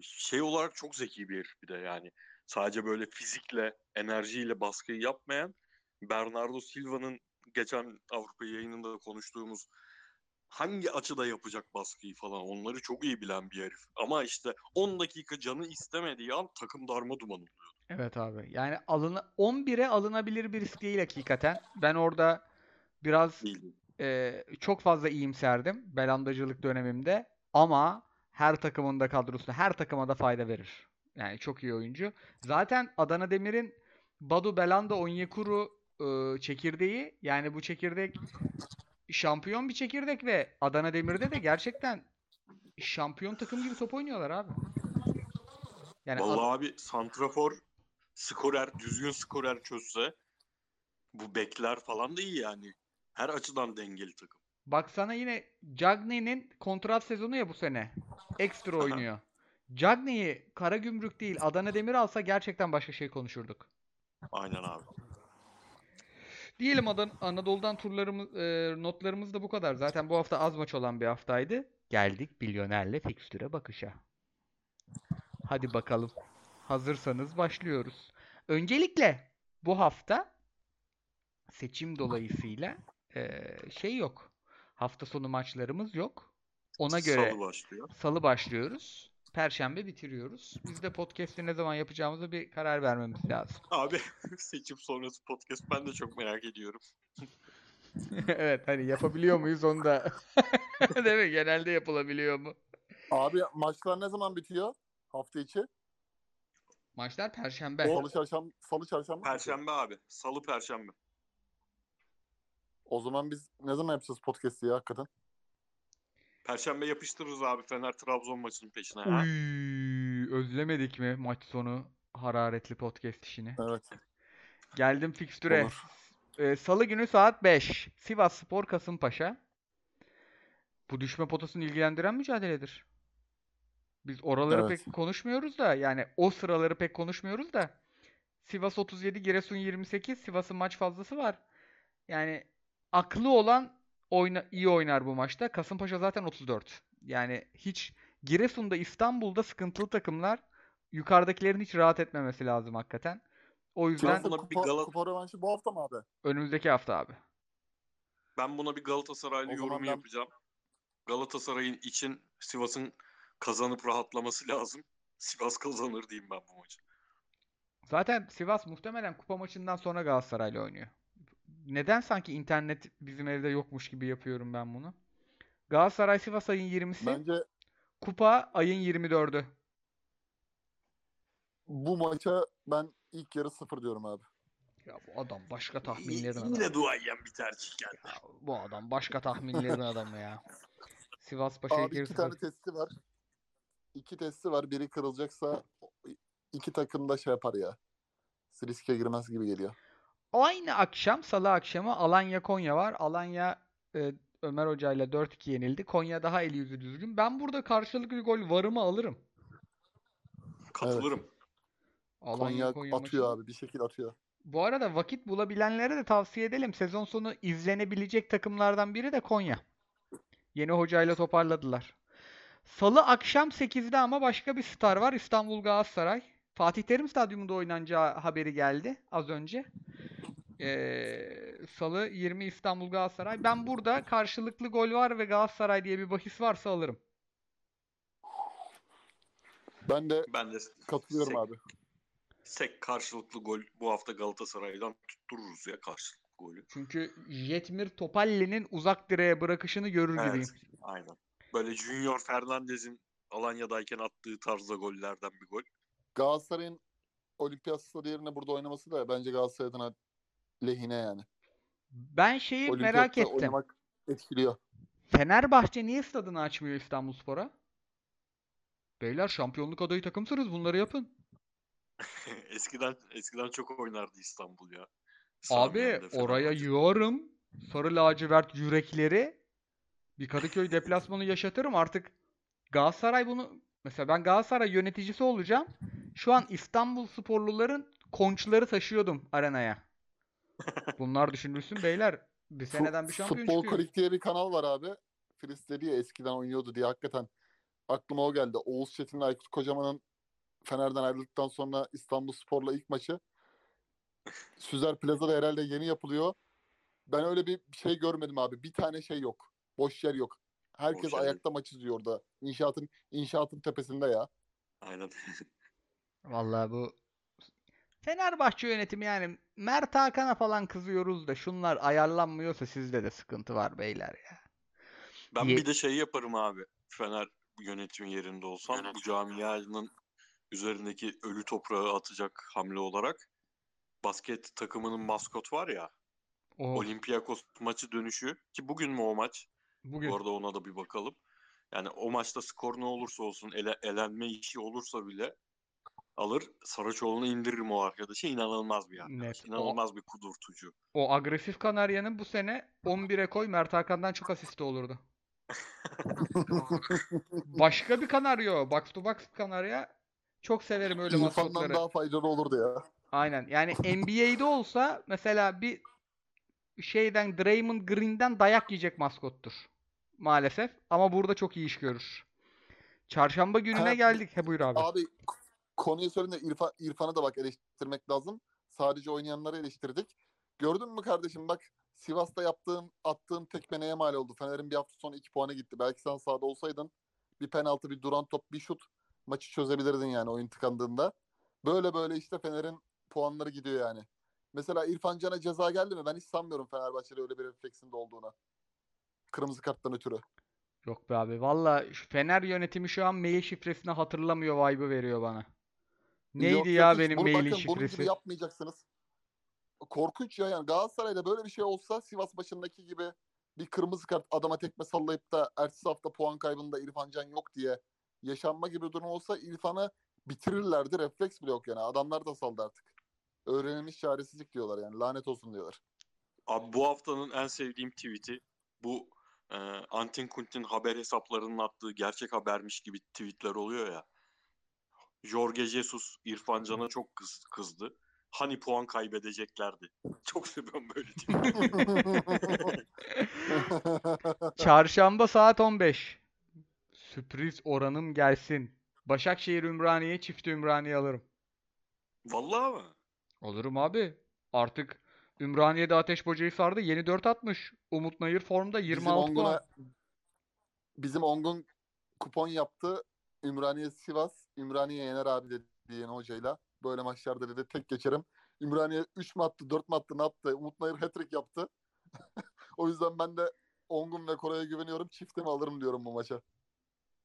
şey olarak çok zeki bir herif bir de yani. Sadece böyle fizikle, enerjiyle baskıyı yapmayan Bernardo Silva'nın geçen Avrupa yayınında konuştuğumuz hangi açıda yapacak baskıyı falan onları çok iyi bilen bir herif. Ama işte 10 dakika canı istemediği an takım darma duman oluyor. Evet abi. Yani alına 11'e alınabilir bir risk değil hakikaten. Ben orada biraz e, çok fazla iyimserdim Belandacılık dönemimde ama her takımın da kadrosunda her takıma da fayda verir. Yani çok iyi oyuncu. Zaten Adana Demir'in Badu Belanda Onyekuru e, çekirdeği yani bu çekirdek şampiyon bir çekirdek ve Adana Demir'de de gerçekten şampiyon takım gibi top oynuyorlar abi. Yani Ad- Vallahi abi santrafor skorer, düzgün skorer çözse bu bekler falan da iyi yani. Her açıdan dengeli takım. Bak sana yine Cagney'in kontrat sezonu ya bu sene. Ekstra oynuyor. Cagney'i Karagümrük değil Adana Demir alsa gerçekten başka şey konuşurduk. Aynen abi. Diyelim Adan Anadolu'dan turlarımız e, notlarımız da bu kadar. Zaten bu hafta az maç olan bir haftaydı. Geldik milyonerle fikstüre bakışa. Hadi bakalım. Hazırsanız başlıyoruz. Öncelikle bu hafta seçim dolayısıyla e, şey yok. Hafta sonu maçlarımız yok. Ona göre Salı başlıyor. Salı başlıyoruz. Perşembe bitiriyoruz. Biz de podcast'i ne zaman yapacağımıza bir karar vermemiz lazım. Abi seçim sonrası podcast ben de çok merak ediyorum. Evet hani yapabiliyor muyuz onu da değil mi? Genelde yapılabiliyor mu? Abi maçlar ne zaman bitiyor? Hafta içi. Maçlar Perşembe. Salı çarşamba, salı çarşamba. mı? Perşembe abi. Salı perşembe. O zaman biz ne zaman yapacağız podcast'i ya hakikaten? Perşembe yapıştırırız abi Fener Trabzon maçının peşine. Ha? Uy, özlemedik mi maç sonu hararetli podcast işini? Evet. Geldim fikstüre. Olur. Ee, Salı günü saat 5. Sivas Spor Kasımpaşa. Bu düşme potasını ilgilendiren mücadeledir. Biz oraları Evet. pek konuşmuyoruz da yani o sıraları pek konuşmuyoruz da Sivas 37, Giresun 28. Sivas'ın maç fazlası var. Yani aklı olan oyna iyi oynar bu maçta. Kasımpaşa zaten 34. Yani hiç Giresun'da İstanbul'da sıkıntılı takımlar yukarıdakilerin hiç rahat etmemesi lazım hakikaten. O yüzden buna bir kupa, Galat- kupa rövanşı bu hafta mı abi? önümüzdeki hafta abi. Ben buna bir Galatasaraylı O yorumu ben- yapacağım. Galatasaray'ın için Sivas'ın kazanıp rahatlaması lazım. Sivas kazanır diyeyim ben bu maçı. Zaten Sivas muhtemelen kupa maçından sonra Galatasaray'la oynuyor. Neden sanki internet bizim evde yokmuş gibi yapıyorum ben bunu? Galatasaray Sivas ayın 20'si, Bence kupa ayın 24'ü. bu maça ben ilk yarı sıfır diyorum abi. Ya bu adam başka tahminlerin adamı. Yine duayen bir tercih geldi. Ya bu adam başka tahminlerin adamı ya. Sivas Paşa Abi 2 iki tane testi var. İki testi var. Biri kırılacaksa iki takım da şey yapar ya. Riske girmez gibi geliyor. Aynı akşam Salı akşamı Alanya Konya var. Alanya e, Ömer Hoca ile 4-2 yenildi. Konya daha eli yüzü düzgün. Ben burada karşılıklı gol varımı alırım. Katılırım. Alanya Konya atıyor maçı. abi. Bir şekilde atıyor. Bu arada vakit bulabilenlere de tavsiye edelim. Sezon sonu izlenebilecek takımlardan biri de Konya. Yeni hocayla toparladılar. Salı akşam 8'de ama başka bir star var. İstanbul Galatasaray. Fatih Terim Stadyumunda oynanacağı haberi geldi az önce. Ee, Salı 20 İstanbul Galatasaray. Ben burada karşılıklı gol var ve Galatasaray diye bir bahis varsa alırım. Ben de Ben de katılıyorum sek, abi. Sek karşılıklı gol bu hafta Galatasaray'dan tuttururuz ya karşılıklı golü. Çünkü Jetmir Topalli'nin uzak direğe bırakışını görür Evet. gibiyim. Aynen. Böyle Junior Fernandez'in Alanya'dayken attığı tarzda gollerden bir gol. Galatasaray'ın olimpiyat stadı yerine burada oynaması da bence Galatasaray adına lehine yani. Ben şeyi merak ettim. oynamak etkiliyor. Fenerbahçe niye stadını açmıyor İstanbulspor'a? Beyler şampiyonluk adayı takımsınız bunları yapın. eskiden eskiden çok oynardı İstanbul ya. Abi oraya yığarım. Sarı lacivert yürekleri. Bir Kadıköy deplasmanı yaşatırım artık. Galatasaray bunu mesela ben Galatasaray yöneticisi olacağım. Şu an İstanbul sporluların konçları taşıyordum arenaya. Bunlar düşünülsün beyler. Bir seneden bir şampiyon Futbol çıkıyor. Kolik diye bir kanal var abi. Filiz dedi ya eskiden oynuyordu diye hakikaten aklıma o geldi. Oğuz Çetin'le Aykut Kocaman'ın Fener'den ayrıldıktan sonra İstanbul Spor'la ilk maçı Süzer Plaza'da herhalde yeni yapılıyor. Ben öyle bir şey görmedim abi. Bir tane şey yok. Boş yer yok. Herkes Boş yer ayakta maç izliyor orada. İnşaatın inşaatın tepesinde ya. Aynen. Vallahi bu Fenerbahçe yönetimi yani Mert Hakan'a falan kızıyoruz da şunlar ayarlanmıyorsa sizde de sıkıntı var beyler ya. Ben Ye- bir de şey yaparım abi. Fener yönetim yerinde olsam bu camianın üzerindeki ölü toprağı atacak hamle olarak basket takımının maskot var ya O Olympiakos maçı dönüşü ki bugün mü o maç? bugün Bu arada ona da bir bakalım. Yani o maçta skor ne olursa olsun ele, elenme işi olursa bile alır Saraçoğlu'nu indiririm o arkadaşı. İnanılmaz bir arkadaş. Net. O- İnanılmaz bir kudurtucu. o agresif Kanarya'nın bu sene 11'e koy Mert Hakan'dan çok asisti olurdu. Başka bir Kanarya o. Box to box Kanarya. Çok severim öyle maskotları. daha faydalı olurdu ya. Aynen. Yani NBA'de olsa mesela bir şeyden Draymond Green'den dayak yiyecek maskottur. Maalesef. Ama burada çok iyi iş görür. Çarşamba gününe Ha, geldik. He buyur abi. Abi konuyu söyleyeyim de İrfan, İrfan'ı da bak eleştirmek lazım. Sadece oynayanları eleştirdik. Gördün mü kardeşim bak Sivas'ta yaptığın attığın tekme neye mal oldu? Fener'in bir hafta sonra iki puanı gitti. Belki sen sahada olsaydın bir penaltı, bir duran top, bir şut maçı çözebilirdin yani oyun tıkandığında. Böyle böyle işte Fener'in puanları gidiyor yani. Mesela İrfan Can'a ceza geldi mi? Ben hiç sanmıyorum Fenerbahçe'de öyle bir refleksinde olduğuna. Kırmızı karttan ötürü. Yok be abi. Valla Fener yönetimi şu an mail şifresini hatırlamıyor vibe'ı veriyor bana. Neydi Yok, ya benim Bunu mailin bakın, şifresi? gibi yapmayacaksınız. Korkunç ya yani Galatasaray'da böyle bir şey olsa Sivas başındaki gibi bir kırmızı kart adama tekme sallayıp da ertesi hafta puan kaybında İrfan Can yok diye yaşanma gibi bir durum olsa İrfan'ı bitirirlerdi. Refleks bile yok yani. Adamlar da saldı artık. Öğrenilmiş çaresizlik diyorlar yani. Lanet olsun diyorlar. Abi bu haftanın en sevdiğim tweet'i bu e, Antin Kuntin haber hesaplarının attığı gerçek habermiş gibi tweetler oluyor ya. Jorge Jesus İrfan Can'a çok kız, kızdı. Hani puan kaybedeceklerdi. Çok seviyorum böyle. Çarşamba saat 15. Sürpriz oranım gelsin. Başakşehir Ümraniye çift Ümraniye alırım. Vallahi mı? Alırım abi. Artık Ümraniye'de Ateş Boca'yı sardı. Yeni 4 atmış. Umut Nayır formda 26 bizim puan. Ongun'a bizim Ongun kupon yaptı. Ümraniye Sivas. Ümraniye yener abi dedi yeni hocayla. Böyle maçlarda dedi tek geçerim. Ümraniye 3 mü attı 4 mü attı ne yaptı? Umut Nayır hat-trick yaptı. o yüzden ben de Ongun ve Koray'a güveniyorum. Çiftimi alırım diyorum bu maça.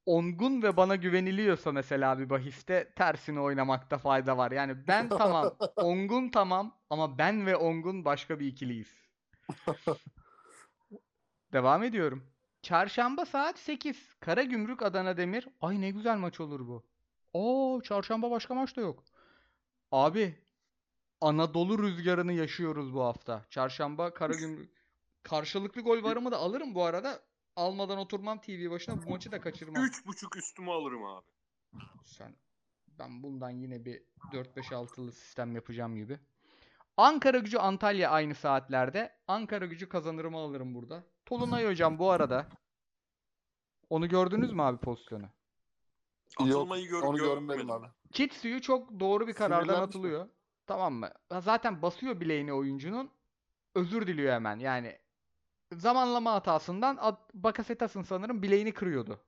Ongun ve bana güveniliyorsa mesela bir bahiste tersini oynamakta fayda var. Yani ben tamam, Ongun tamam ama ben ve Ongun başka bir ikiliyiz. Devam ediyorum. Çarşamba saat 8. Karagümrük Adana Demir. Ay ne güzel maç olur bu. Oo, çarşamba başka maç da yok. Abi, Anadolu rüzgarını yaşıyoruz bu hafta. Çarşamba Karagümrük. Karşılıklı gol varımı da alırım bu arada. Almadan oturmam TV başına. Bu maçı da kaçırmam. Üç buçuk üstümü alırım abi. Sen ben bundan yine bir 4-5-6'lı sistem yapacağım gibi. Ankara gücü Antalya aynı saatlerde. Ankara gücü kazanırımı alırım burada. Tolunay hocam bu arada. Onu gördünüz mü abi pozisyonu? Atılmayı gör, onu görmedim abi. ben. Kit suyu çok doğru bir karardan Sinirlenmiş atılıyor. Tamam mı? Ha, Zaten basıyor bileğini oyuncunun. Özür diliyor hemen. Yani zamanlama hatasından Ad- Bakasetas'ın sanırım bileğini kırıyordu.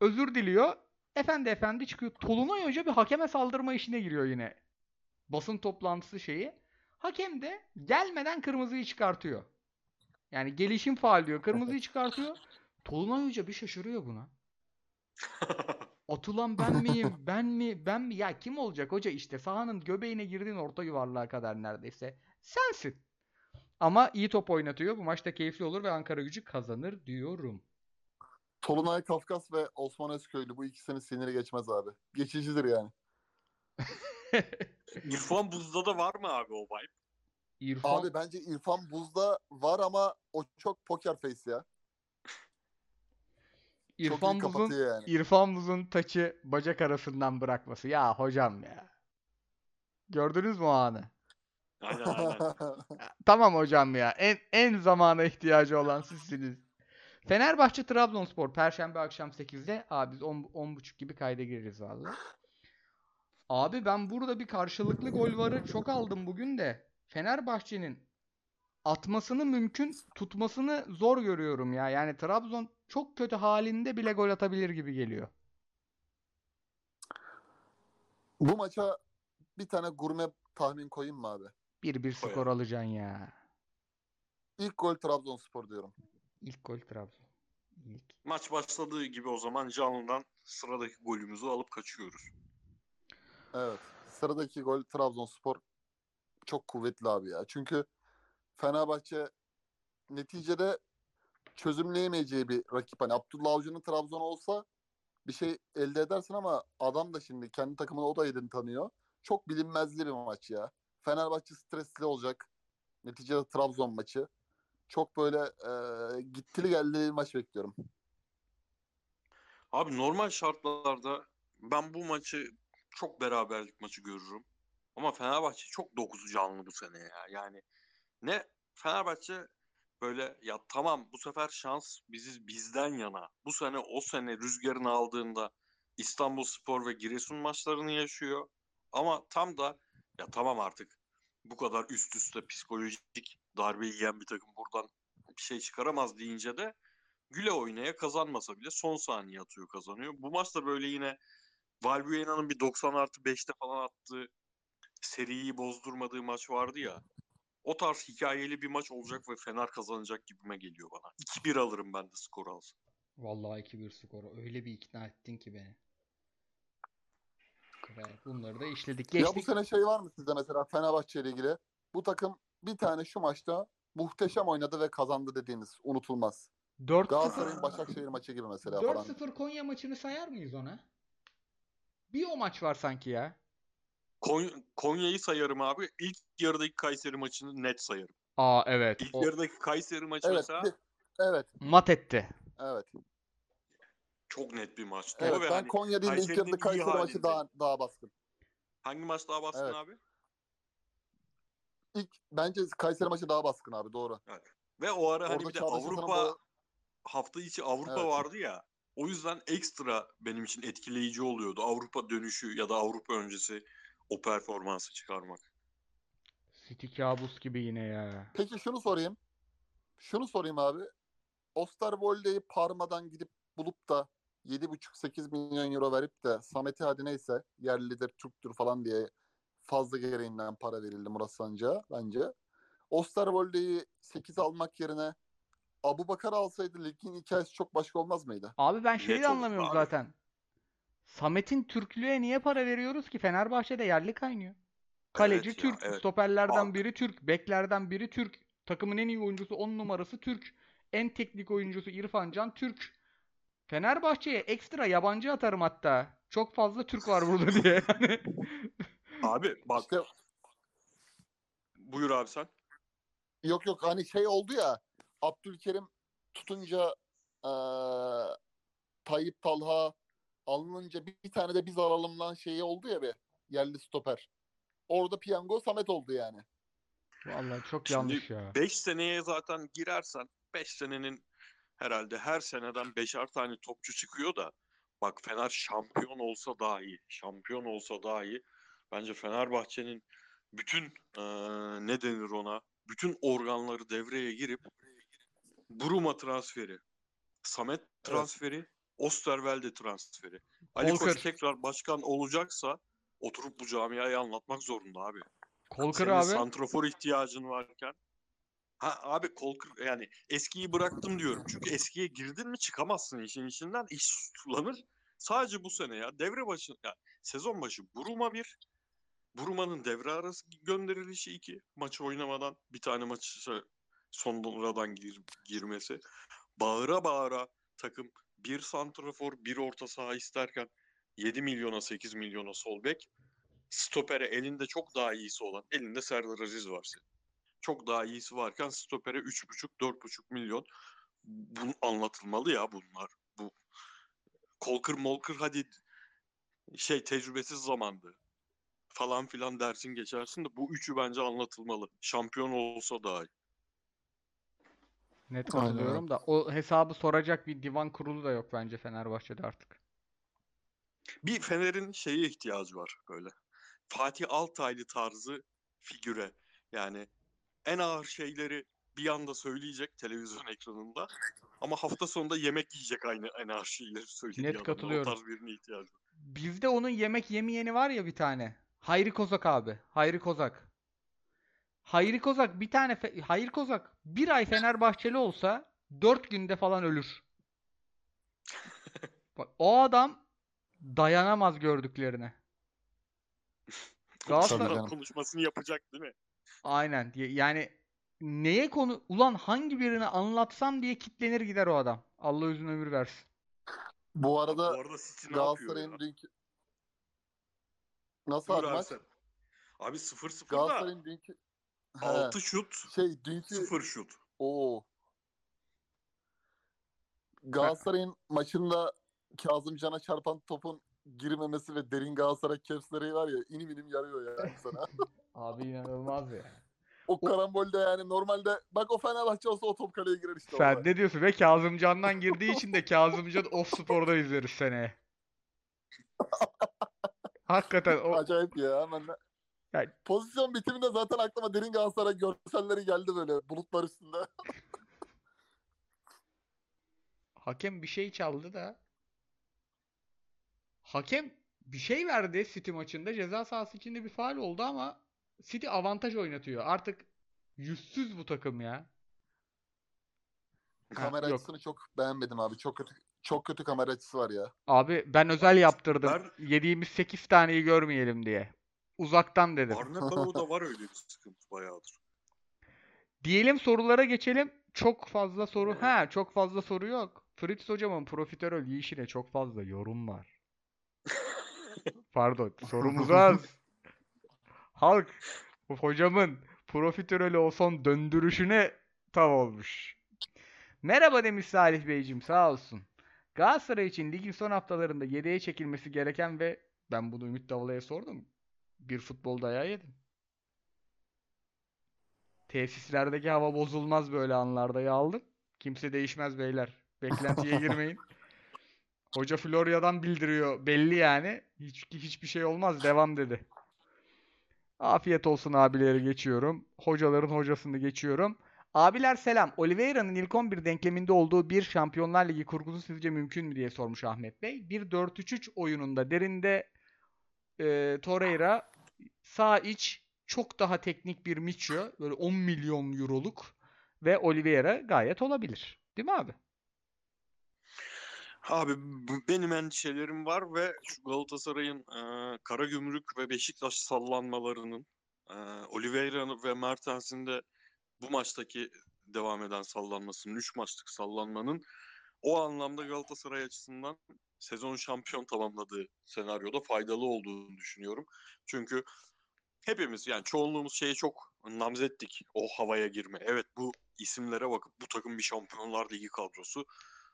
Özür diliyor. Efendi efendi çıkıyor. Tolunay Hoca bir hakeme saldırma işine giriyor yine. Basın toplantısı şeyi. Hakem de gelmeden kırmızıyı çıkartıyor. Yani gelişim faal diyor. Kırmızıyı çıkartıyor. Tolunay Hoca bir şaşırıyor buna. Atılan ben miyim? Ben mi? Ben mi? Ya kim olacak hoca işte sahanın göbeğine girdin orta yuvarlığa kadar neredeyse. Sensin. Ama iyi top oynatıyor. Bu maçta keyifli olur ve Ankara gücü kazanır diyorum. Tolunay Kafkas ve Osman Özköylü bu ikisinin siniri geçmez abi. Geçicidir yani. İrfan Buz'da da var mı abi o vibe? İrfan Abi bence İrfan Buz'da var ama o çok poker face ya. İrfan Buz'un yani. İrfan Buz'un taçı bacak arasından bırakması. Ya hocam ya. Gördünüz mü o anı? Aynen aynen. Tamam hocam ya. En en zamana ihtiyacı olan sizsiniz. Fenerbahçe Trabzonspor Perşembe akşam 8'de. Abi biz 10 10.30 gibi kayda gireriz valla. Abi ben burada bir karşılıklı gol varı çok aldım bugün de. Fenerbahçe'nin atmasını mümkün, tutmasını zor görüyorum ya. Yani Trabzon çok kötü halinde bile gol atabilir gibi geliyor. bu maça bir tane gurme tahmin koyayım mı abi? 1-1 skor alacaksın ya. İlk gol Trabzonspor diyorum. İlk gol Trabzon. İlk. Maç başladığı gibi o zaman canlıdan sıradaki golümüzü alıp kaçıyoruz. Evet. Sıradaki gol Trabzonspor çok kuvvetli abi ya. Çünkü Fenerbahçe neticede çözümleyemeyeceği bir rakip. Hani Abdullah Avcı'nın Trabzon olsa bir şey elde edersin ama adam da şimdi kendi takımını o da yedin tanıyor. Çok bilinmezli bir maç ya. Fenerbahçe stresli olacak. Neticede Trabzon maçı. Çok böyle e, gittili geldi bir maç bekliyorum. Abi normal şartlarda ben bu maçı çok beraberlik maçı görürüm. Ama Fenerbahçe çok dokuzu canlı bu sene ya. Yani ne Fenerbahçe böyle ya tamam bu sefer şans bizi bizden yana. Bu sene o sene rüzgarını aldığında İstanbul Spor ve Giresun maçlarını yaşıyor. Ama tam da ya tamam artık bu kadar üst üste psikolojik darbe yiyen bir takım buradan bir şey çıkaramaz deyince de güle oynaya kazanmasa bile son saniye atıyor kazanıyor. Bu maçta böyle yine Valbuena'nın bir 90 artı 5'te falan attığı seriyi bozdurmadığı maç vardı ya. O tarz hikayeli bir maç olacak ve Fener kazanacak gibime geliyor bana. 2-1 alırım ben de skor alsın. Vallahi 2-1 skoru. Öyle bir ikna ettin ki beni. Bunları da işledik. Ya bu Geçtik. sene şey var mı sizde mesela Fenerbahçe ile ilgili? Bu takım bir tane şu maçta muhteşem oynadı ve kazandı dediğiniz unutulmaz. 4-0 Galatasaray'ın Başakşehir maçı gibi mesela falan. 4-0 Konya maçını sayar mıyız ona? Bir o maç var sanki ya. Kon- Konya'yı sayarım abi. İlk yarıdaki Kayseri maçını net sayarım. Aa evet. İlk O yarıdaki Kayseri maçı Evet, mesela bir- evet, mat etti. evet. çok net bir maçtı. Evet, Ve ben hani Konya değil de ilk Kayseri'nin yarıda iyi Kayseri maçı halinde. daha daha baskın. hangi maç daha baskın Evet. abi? İlk bence Kayseri maçı daha baskın abi doğru. Ve o ara hani Orada bir de Avrupa bu- hafta içi Avrupa Evet. vardı ya. O yüzden ekstra benim için etkileyici oluyordu. Avrupa dönüşü ya da Avrupa öncesi o performansı çıkarmak. City kabus gibi yine ya. Peki şunu sorayım. Şunu sorayım abi. Osterwolde'yi Parma'dan gidip bulup da 7,5-8 milyon euro verip de Samet'i hadi neyse yerlidir, Türktür falan diye fazla gereğinden para verildi Murat Sancı'ya bence. Osterwolde'yi 8 almak yerine Abu Bakar alsaydı ligin hikayesi çok başka olmaz mıydı? Abi ben şeyi Net anlamıyorum abi. zaten. Samet'in Türklüğe niye para veriyoruz ki? Fenerbahçe'de yerli kaynıyor. Kaleci Evet ya, Türk, evet. stoperlerden Abi. biri Türk, beklerden biri Türk. Takımın en iyi oyuncusu 10 numarası Türk. En teknik oyuncusu İrfan Can Türk. Fenerbahçe'ye ekstra yabancı atarım hatta. Çok fazla Türk var burada diye. Yani Abi bak İşte buyur abi sen. yok yok hani şey oldu ya Abdülkerim tutunca eee Tayyip Talha alınınca bir, bir tane de biz alalım lan şeyi oldu ya bir yerli stoper. Orada piyango Samet oldu yani. Vallahi çok Şimdi yanlış ya. 5 seneye zaten girersen 5 senenin herhalde her seneden beşer tane topçu çıkıyor da bak Fener şampiyon olsa daha iyi. Şampiyon olsa daha iyi. Bence Fenerbahçe'nin bütün eee, ne denir ona? Bütün organları devreye girip Buruma transferi, Samet transferi, Osterwelde transferi. Ali Kolkır. Koç tekrar başkan olacaksa oturup bu camiayı anlatmak zorunda abi. Kolkır Senin abi. santrofor ihtiyacın varken Ha abi Kolkır yani eskiyi bıraktım diyorum. Çünkü eskiye girdin mi çıkamazsın işin içinden. iş sulanır. Sadece bu sene ya devre başı ya sezon başı Buruma bir Buruma'nın devre arası gönderilişi iki maç oynamadan bir tane maçı sonradan gir, girmesi. Bağıra bağıra takım bir santrafor bir orta saha isterken 7 milyona 8 milyona sol bek stopere elinde çok daha iyisi olan elinde Serdar Aziz var senin. Çok daha iyisi varken stopere 3,5-4,5 milyon bu anlatılmalı ya bunlar. Bu Kolkır Molkır hadi şey tecrübesiz zamandı falan filan dersin geçersin de bu üçü bence anlatılmalı. Şampiyon olsa daha iyi. Net Aynen katılıyorum da o hesabı soracak bir divan kurulu da yok bence Fenerbahçe'de artık. Bir Fener'in şeye ihtiyacı var böyle. Fatih Altaylı tarzı figüre. Yani en ağır şeyleri bir anda söyleyecek televizyon ekranında. Ama hafta sonunda yemek yiyecek aynı en ağır şeyleri söylediği Net katılıyorum. O tarz birine ihtiyacı var. Bizde onun yemek yemeyeni var ya bir tane. Hayri Kozak abi. Hayri Kozak. Hayri Kozak bir tane Fe- Hayri Kozak bir ay Fenerbahçeli olsa 4 günde falan ölür. Bak o adam dayanamaz gördüklerine. Galatasaray- konuşmasını yapacak değil mi? Aynen. Yani neye konu ulan hangi birini anlatsam diye kitlenir gider o adam. Allah uzun ömür versin. Bu arada Bu arada Galatasaray'ın dünkü Nasıl Buyur abi abi maç? Abi 0-0 da Galatasaray'ın dünkü 6 şut, şey dünkü 0 şut. Oo. Galatasaray'ın maçında Kazımcan'a çarpan topun girmemesi ve derin Galatasaray kepsleri var ya inim inim yarıyor yani sana. Abi inanılmaz ya. o karambolde yani normalde bak o Fenerbahçe olsa o top kaleye girer işte. Sen orada. ne diyorsun? Ve Kazımcan'dan girdiği için de Kazımcan Off Spor'da izleriz seneye. Hakikaten o Acayip ya hemen de. Yani- Pozisyon bitiminde zaten aklıma derin Galatasaray görselleri geldi böyle bulutlar üstünde. hakem bir şey çaldı da hakem bir şey verdi City maçında. Ceza sahası içinde bir faul oldu ama City avantaj oynatıyor. Artık yüzsüz bu takım ya. Kamera yok. açısını çok beğenmedim abi. Çok kötü çok kötü kamera açısı var ya. Abi ben özel yaptırdım. Ben- Yediğimiz 8 taneyi görmeyelim diye. Uzaktan dedim. Barnakao'da var öyle bir sıkıntı bayağıdır. Diyelim sorulara geçelim. Çok fazla soru. Ha, çok fazla soru yok. Fritz hocamın profiterol yiyişine çok fazla yorum var. Pardon, sorumuz az. Halk bu hocamın profiterolü o son döndürüşüne tav olmuş. Merhaba demiş Salih Beyciğim sağ olsun. Galatasaray için ligin son haftalarında yedeğe çekilmesi gereken ve ben bunu Ümit Davala'ya sordum. Bir futbol dayağı yedim. Tesislerdeki hava bozulmaz böyle anlarda ya aldım. Kimse değişmez beyler. Beklentiye girmeyin. Hoca Florya'dan bildiriyor. Belli yani. Hiç, hiçbir şey olmaz. Devam dedi. Afiyet olsun abileri geçiyorum. Hocaların hocasını geçiyorum. Abiler selam. Oliveira'nın ilk 11 denkleminde olduğu bir Şampiyonlar Ligi kurgusu sizce mümkün mü diye sormuş Ahmet Bey. Bir 4-3-3 oyununda derinde e, Torreira sağ iç çok daha teknik bir Micho böyle 10 milyon euroluk ve Oliveira gayet olabilir. Değil mi abi? Abi benim endişelerim var ve şu Galatasaray'ın e, Karagümrük ve Beşiktaş sallanmalarının e, Oliveira ve Mertens'in de bu maçtaki devam eden sallanmasının, 3 maçlık sallanmanın o anlamda Galatasaray açısından sezon şampiyon tamamladığı senaryoda faydalı olduğunu düşünüyorum. Çünkü hepimiz yani çoğunluğumuz şeye çok namzettik o havaya girme. Evet bu isimlere bakıp bu takım bir Şampiyonlar Ligi kadrosu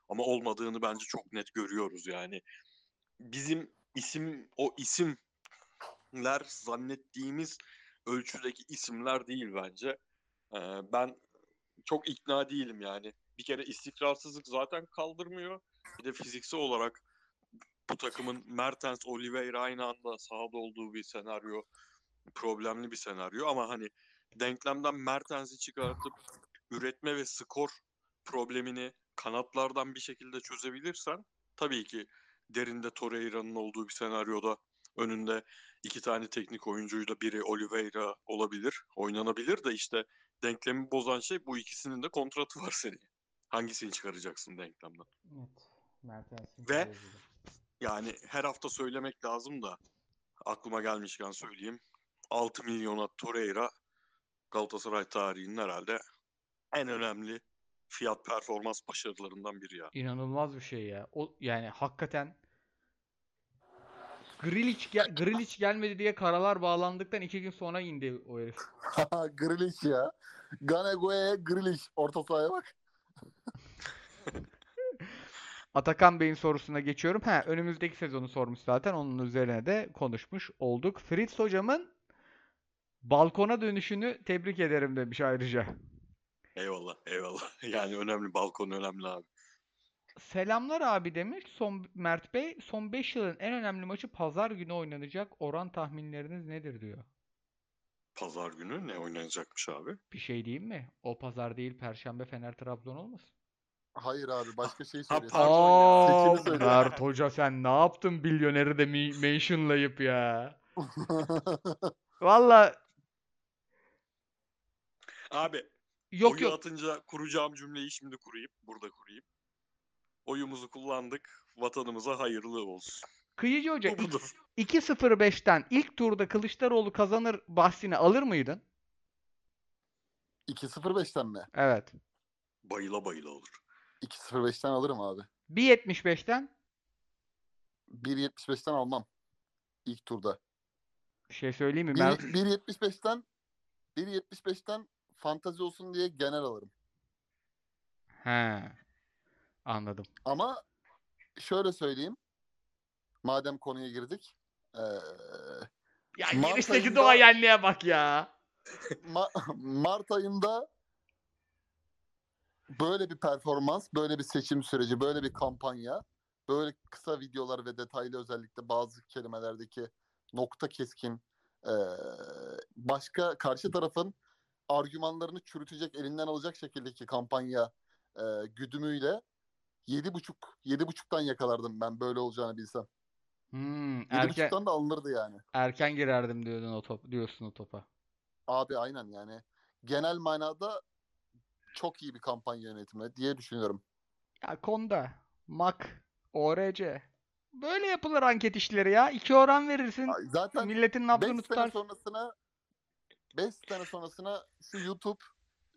ama olmadığını bence çok net görüyoruz yani. Bizim isim o isimler zannettiğimiz ölçüdeki isimler değil bence. Ee, ben çok ikna değilim yani. Bir kere istikrarsızlık zaten kaldırmıyor. Bir de fiziksel olarak bu takımın Mertens, Oliveira aynı anda sahada olduğu bir senaryo problemli bir senaryo ama hani denklemden Mertens'i çıkartıp üretme ve skor problemini kanatlardan bir şekilde çözebilirsen tabii ki derinde Torreira'nın olduğu bir senaryoda önünde iki tane teknik oyuncuyla biri Oliveira olabilir. Oynanabilir de işte denklemi bozan şey bu ikisinin de kontratı var senin. Hangisini çıkaracaksın denklemden? Evet. Mertens'in Ve- Yani her hafta söylemek lazım da aklıma gelmişken söyleyeyim. 6 milyona Torreira Galatasaray tarihinin herhalde en önemli fiyat performans başarılarından biri ya. İnanılmaz bir şey ya. O yani hakikaten Grilic, gel Grilic gelmedi diye karalar bağlandıktan iki gün sonra indi o herif. Grealish ya. Ganego'ya Grealish. Orta sahaya bak. Atakan Bey'in sorusuna geçiyorum. Ha, önümüzdeki sezonu sormuş zaten. Onun üzerine de konuşmuş olduk. Fritz hocamın balkona dönüşünü tebrik ederim demiş ayrıca. Eyvallah eyvallah. Yani önemli balkon önemli abi. Selamlar abi demiş. Son Mert Bey, son 5 yılın en önemli maçı pazar günü oynanacak. Oran tahminleriniz nedir diyor. Pazar günü ne oynanacakmış abi? Bir şey diyeyim mi? O pazar değil, Perşembe Fener Trabzon olmasın? Hayır abi başka şey Ha, söylüyor. pardon ya. Aa, söyle. Mert Hoca sen ne yaptın milyoneri de mi- mentionlayıp ya? Valla Abi yok oyu yok. atınca kuracağım cümleyi şimdi kurayım. Burada kurayım. Oyumuzu kullandık. Vatanımıza hayırlı olsun. Kıyıcı Hoca Bu budur. 2-0-5'ten ilk turda Kılıçdaroğlu kazanır bahsini alır mıydın? 2-0-5'ten mi? Evet. Bayıla bayıla olur. 2-0-5'ten alırım abi. 1.75'ten 1.75'ten almam. İlk turda. bir şey söyleyeyim mi? Mert 1.75'ten 1.75'ten fantazi olsun diye genel alırım. He. Anladım. Ama şöyle söyleyeyim. Madem konuya girdik. Ee, Ya Mart girişteki ayında- doğayenliğe bak ya. Ma- Mart ayında böyle bir performans, böyle bir seçim süreci, böyle bir kampanya, böyle kısa videolar ve detaylı özellikle bazı kelimelerdeki nokta keskin eee, başka karşı tarafın argümanlarını çürütecek, elinden alacak şekildeki kampanya eee, güdümüyle yedi buçuk, yedi buçuktan yakalardım ben böyle olacağını bilsem. Hmm, Yedi erken buçuktan da alınırdı yani. erken girerdim diyordun o top diyorsun o topa. Abi aynen yani. Genel manada çok iyi bir kampanya yönetimi diye düşünüyorum. Ya Konda, Mak, ORC. Böyle yapılır anket işleri ya. İki oran verirsin. Ay, Zaten Milletin 5 nabzını sene tutar. sonrasına 5 sene sonrasına şu YouTube,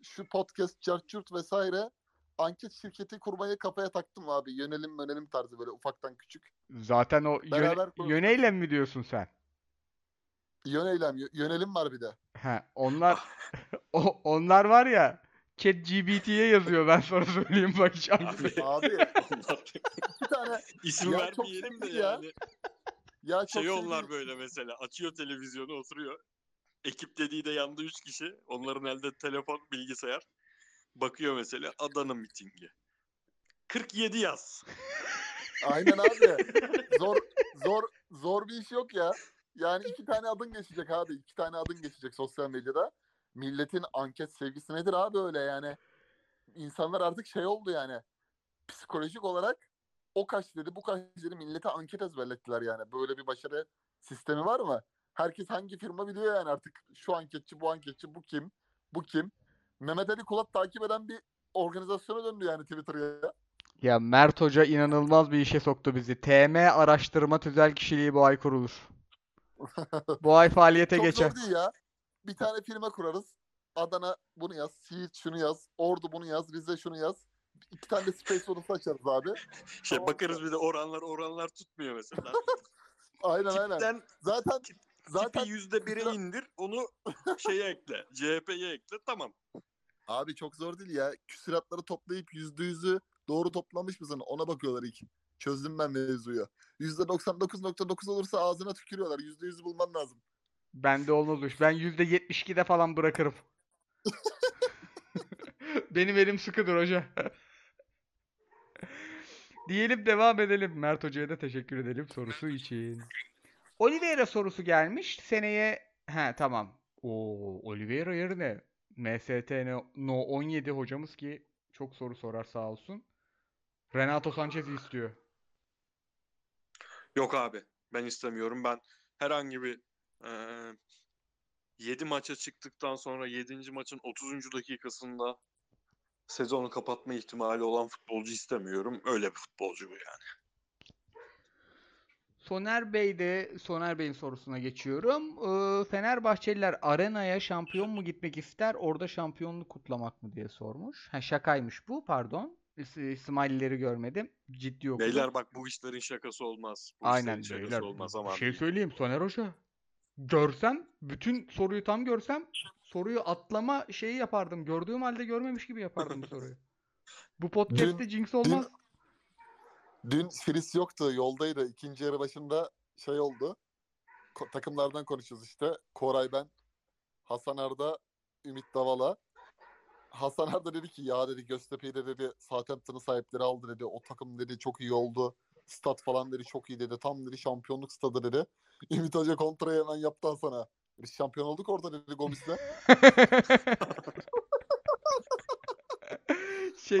şu podcast, Çarçurt vesaire anket şirketi kurmayı kafaya taktım abi. Yönelim yönelim tarzı böyle ufaktan küçük. Zaten o Beraber yöneylem mi diyorsun sen? Yöneylem, yö- yönelim var bir de. He, onlar o, onlar var ya ChatGPT'ye yazıyor ben sana söyleyeyim bak hiç hangisi- Abi, Abi bir tane isim Ya çok vermeyelim de ya. yani. ya çok Şey onlar böyle mesela açıyor televizyonu oturuyor. Ekip dediği de yanında 3 kişi. Onların elde telefon, bilgisayar. Bakıyor mesela Adana mitingi. 47 yaz. Aynen abi. Zor zor zor bir iş yok ya. Yani iki tane adın geçecek abi. iki tane adın geçecek sosyal medyada. Milletin anket sevgisi nedir abi öyle yani. İnsanlar artık şey oldu yani. Psikolojik olarak o kaç dedi bu kaç dedi millete anket ezberlettiler yani. Böyle bir başarı sistemi var mı? Herkes hangi firma biliyor yani artık. Şu anketçi bu anketçi bu kim? Bu kim? Mehmet Ali Kulat takip eden bir organizasyona döndü yani Twitter'ya. Ya Mert Hoca inanılmaz bir işe soktu bizi. TM araştırma tüzel kişiliği bu ay kurulur. Bu ay faaliyete Çok geçer. zor değil ya. Bir tane firma kurarız. Adana bunu yaz, Siirt şunu yaz, Ordu bunu yaz, Rize şunu yaz. İki tane de Space odası açarız abi. Şey Tamam. bakarız bir de oranlar oranlar tutmuyor mesela. Aynen aynen. Tipten Zaten zaten tipi yüzde bire indir onu şeye ekle. CHP'ye ekle tamam. abi çok zor değil ya. Küsuratları toplayıp yüzde yüzü doğru toplamış mısın? Ona bakıyorlar ilk. Çözdüm ben mevzuyu. Yüzde 99.9 olursa ağzına tükürüyorlar. Yüzde yüzü bulman lazım. Bende olmaz o iş. Ben %72'de falan bırakırım. Benim elim sıkıdır hoca. Diyelim devam edelim. Mert Hoca'ya da teşekkür edelim sorusu için. Oliveira sorusu gelmiş. Seneye he tamam. Oo Oliveira yerine MST No 17 hocamız ki çok soru sorar sağ olsun. Renato Sanchez'i istiyor. Yok abi ben istemiyorum. Ben herhangi bir 7 maça çıktıktan sonra 7. maçın 30. dakikasında sezonu kapatma ihtimali olan futbolcu istemiyorum. Öyle bir futbolcu bu yani. Soner Bey de Soner Bey'in sorusuna geçiyorum. Ee, Fenerbahçeliler arenaya şampiyon mu gitmek ister, orada şampiyonluk kutlamak mı diye sormuş. Ha şakaymış bu, pardon. İs- Smiley'leri görmedim. Ciddi okudum. Beyler bak bu işlerin şakası olmaz. Bu Aynen işlerin şakası beyler. olmaz ama. şey söyleyeyim Soner Hoca. Görsem, bütün soruyu tam görsem soruyu atlama şeyi yapardım. Gördüğüm halde görmemiş gibi yapardım bu soruyu. Bu podcast'te Jinx olmaz. Dün Fris yoktu. Yoldaydı. İkinci yarı başında şey oldu. Ko- takımlardan konuşuyoruz işte. Koray ben. Hasan Arda, Ümit Davala. Hasan Arda dedi ki ya dedi Göztepe'yi de dedi Southampton'ın sahipleri aldı dedi. O takım dedi çok iyi oldu. Stat falan dedi çok iyi dedi. Tam dedi şampiyonluk stadı dedi. Ümit Hoca kontrayı hemen yaptı Hasan'a. Biz şampiyon olduk orada dedi Gomis'le.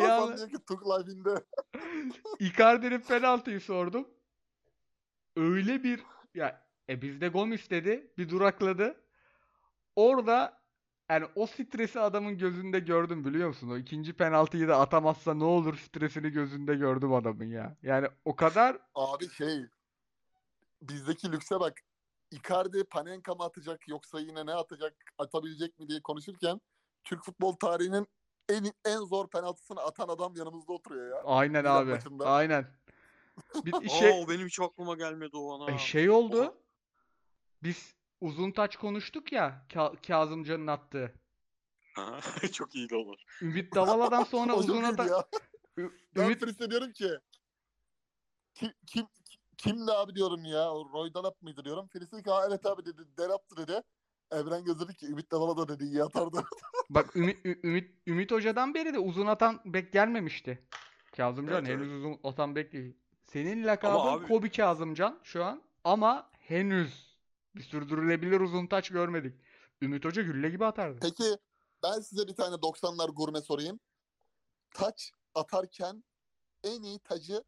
Hasan al- diyor ki Tuk Life indi. Icardi'nin penaltıyı sordum. Öyle bir ya e bizde Gomis dedi. Bir durakladı. Orada yani o stresi adamın gözünde gördüm biliyor musun? O ikinci penaltıyı da atamazsa ne olur stresini gözünde gördüm adamın ya. Yani o kadar Abi şey bizdeki lükse bak. Icardi Panenka mı atacak yoksa yine ne atacak atabilecek mi diye konuşurken Türk futbol tarihinin en en zor penaltısını atan adam yanımızda oturuyor ya. aynen Milan abi. maçında. Aynen. Bir şey o benim hiç aklıma gelmedi o ana. e, şey oldu. Biz uzun taç konuştuk ya Ka- Kazımcan'ın attığı. Çok iyiydi olur. Ümit Davala'dan sonra uzun ya. Ü- Ben Ümit Fris'e diyorum ki kim, kim, kimdi abi diyorum ya. O Roy Dalap mıydı diyorum. Fris dedi ki "Ha, evet abi dedi. Delap'tı dedi. Evren Göz dedi ki Ümit Davala da dedi iyi atardı. Bak Ümit, Ü- Ümit, Ümit Hoca'dan beri de uzun atan bek gelmemişti. Kazımcan Evet, henüz uzun atan bek değil. Senin lakabın abi- Kobe Kazımcan şu an ama henüz bir sürdürülebilir uzun taç görmedik. Ümit Hoca gülle gibi atardı. Peki ben size bir tane 90'lar gurme sorayım. Taç atarken en iyi tacı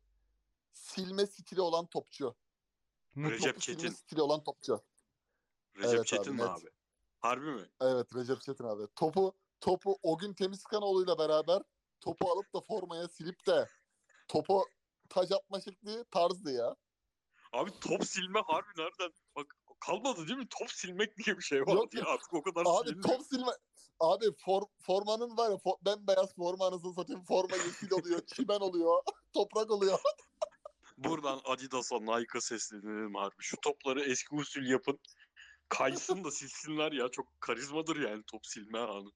silme stili olan topçu. Recep Topu silme Çetin. stili olan topçu. Recep Evet abi, Çetin mi net. abi? Harbi mi? Evet Recep Çetin abi. Topu topu o gün Temizkanoğlu'yla beraber topu alıp da formaya silip de topu taç atma şekli tarzdı ya. Abi top silme harbi nereden? Bak kalmadı değil mi? Top silmek diye bir şey var Yok, ya artık o kadar Abi silinmiyor. top silme. Abi for, formanın var ya for, bembeyaz forma anasını satayım forma yeşil oluyor, çimen oluyor, toprak oluyor. Buradan Adidas'a, Nike'a seslenelim harbi. Şu topları eski usul yapın. Kaysın da silsinler ya. Çok karizmadır yani top silme anı.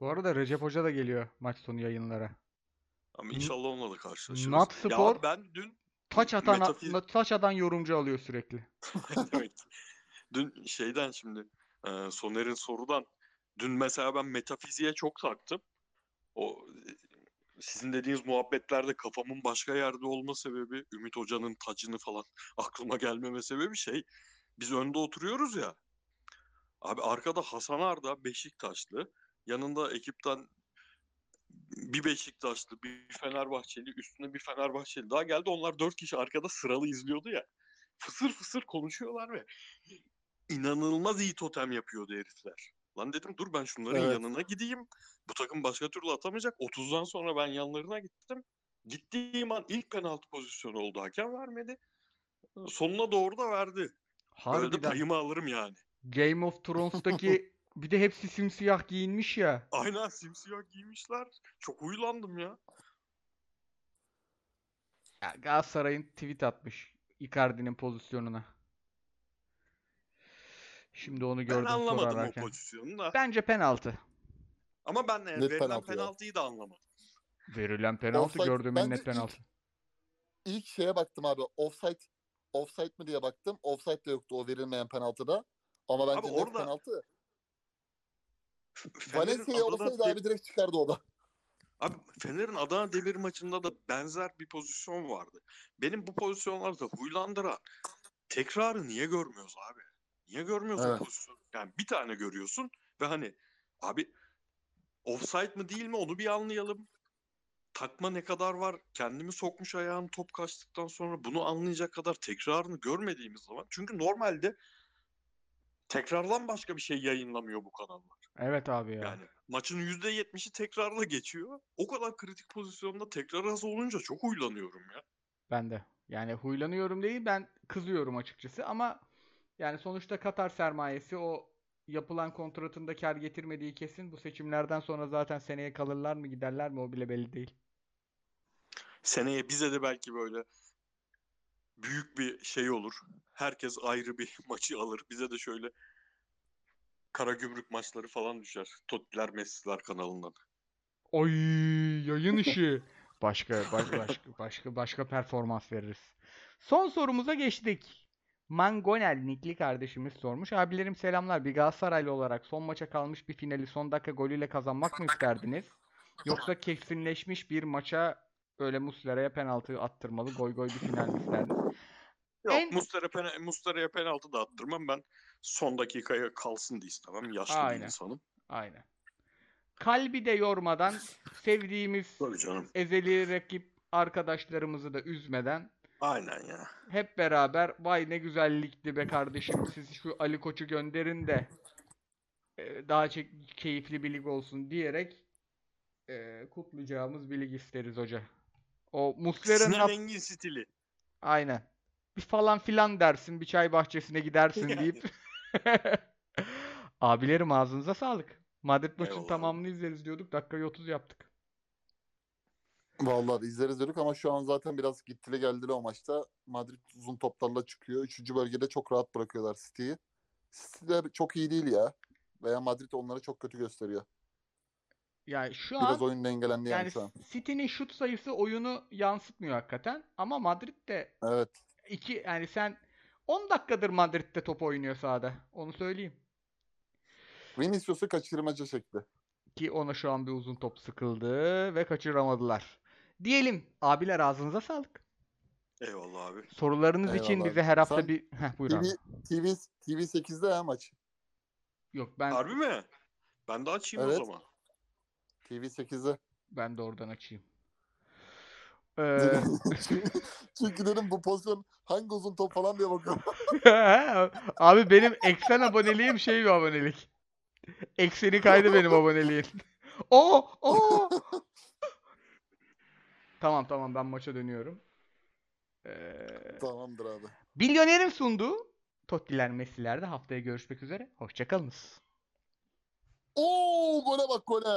Bu arada Recep Hoca da geliyor maç sonu yayınlara. Ama inşallah onunla da karşılaşırız. Ya Spor- ben dün Taç atan Metafiz- taç atan yorumcu alıyor sürekli. demek? Dün şeyden şimdi e, Soner'in sorudan dün mesela ben metafiziğe çok taktım. O sizin dediğiniz muhabbetlerde kafamın başka yerde olma sebebi Ümit Hoca'nın tacını falan aklıma gelmeme sebebi şey biz önde oturuyoruz ya. Abi arkada Hasan Arda Beşiktaşlı. Yanında ekipten bir Beşiktaşlı, bir Fenerbahçeli, üstüne bir Fenerbahçeli daha geldi. Onlar dört kişi arkada sıralı izliyordu ya. Fısır fısır konuşuyorlar ve inanılmaz iyi totem yapıyordu herifler. Lan dedim dur ben şunların Evet. yanına gideyim. Bu takım başka türlü atamayacak. 30'dan sonra ben yanlarına gittim. Gittiğim an ilk penaltı pozisyonu oldu. Hakem vermedi. Sonuna doğru da verdi. Böyle de Harbiden payımı alırım yani. Game of Thrones'taki bir de hepsi simsiyah giyinmiş ya. Aynen simsiyah giymişler. Çok huylandım ya. Ya Galatasaray'ın tweet atmış Icardi'nin pozisyonuna. Şimdi onu Ben gördüm soru anlamadım o ararken. pozisyonu da. Bence penaltı. Ama ben de Net verilen penaltı ya. penaltıyı da anlamadım. Verilen penaltı Offside- gördüğüm en net ilk- penaltı. İlk şeye baktım abi. Offside offside mi diye baktım. Offside de yoktu o verilmeyen penaltıda. Ama bence Abi net orada penaltı. Fener'in Valencia'ya olsaydı De- abi direkt çıkardı o da. Abi Fener'in Adana Demir maçında da benzer bir pozisyon vardı. Benim bu pozisyonlarda huylandıran tekrarı niye görmüyoruz abi? Niye görmüyoruz Evet. pozisyonu? Yani bir tane görüyorsun ve hani abi offside mı değil mi onu bir anlayalım. Takma ne kadar var? Kendimi sokmuş ayağım top kaçtıktan sonra bunu anlayacak kadar tekrarını görmediğimiz zaman. Çünkü normalde tekrardan başka bir şey yayınlamıyor bu kanallar. Evet abi ya. Yani maçın %70'i tekrarla geçiyor. O kadar kritik pozisyonda tekrar az olunca çok huylanıyorum ya. Ben de. Yani huylanıyorum değil ben kızıyorum açıkçası ama yani sonuçta Katar sermayesi o yapılan kontratında kar getirmediği kesin. Bu seçimlerden sonra zaten seneye kalırlar mı giderler mi o bile belli değil. Seneye bize de belki böyle büyük bir şey olur. Herkes ayrı bir maçı alır. Bize de şöyle Karagümrük maçları falan düşer. Tottiler Messi'ler kanalından. Oy yayın işi. Başka baş- başka başka başka performans veririz. Son sorumuza geçtik. Mangonel Nikli kardeşimiz sormuş. Abilerim selamlar. Bir Galatasaraylı olarak son maça kalmış bir finali son dakika golüyle kazanmak mı isterdiniz? Yoksa kesinleşmiş bir maça böyle Muslera'ya penaltı attırmalı goy goy bir final mi isterdiniz? Yok En- Mustara pena- Muslera'ya penaltı da attırmam. Ben son dakikaya kalsın diye istemem. Yaşlı bir insanım. Aynen. Kalbi de yormadan sevdiğimiz ezeli rakip arkadaşlarımızı da üzmeden Aynen ya. hep beraber vay ne güzellikti be kardeşim siz şu Ali Koç'u gönderin de e, daha çek- keyifli bir lig olsun diyerek e, kutlayacağımız bir lig isteriz hoca. O Muslera'nın Sinan at- Engin stili. aynen. Bir falan filan dersin bir çay bahçesine gidersin Yani. deyip abilerim ağzınıza sağlık. Madrid Eyvallah. tamamını izleriz diyorduk. Dakikayı 30 yaptık. Vallahi izleriz dedik ama şu an zaten biraz gittili geldili o maçta. Madrid uzun toplarla çıkıyor. Üçüncü bölgede çok rahat bırakıyorlar City'yi. City de çok iyi değil ya. Veya Madrid onları çok kötü gösteriyor. Yani şu Biraz an oyun dengelendi yani, yani şu an. City'nin şut sayısı oyunu yansıtmıyor hakikaten. Ama Madrid de Evet. iki yani sen 10 dakikadır Madrid'de top oynuyor sahada. Onu söyleyeyim. Vinicius'u kaçırmaca şekli. Ki ona şu an bir uzun top sıkıldı ve kaçıramadılar. Diyelim abiler ağzınıza sağlık. Eyvallah abi. Sorularınız için Eyvallah bize abi. her hafta Sen bir Heh, buyur abi. TV, TV, TV8'de ya maç. Yok ben Harbi mi? Ben de açayım Evet. o zaman. TV8'de. ben de oradan açayım. Ee, çünkü, çünkü dedim bu pozisyon hangi uzun top falan diye bakıyorum. abi benim eksen aboneliğim şey bir abonelik. Ekseni kaydı benim aboneliğin. Oo, oo. Tamam tamam ben maça dönüyorum. Ee, Tamamdır abi. Milyonerin sunduğu Tottiler Messi'lerde haftaya görüşmek üzere. Hoşçakalınız. Oo gole bak gole.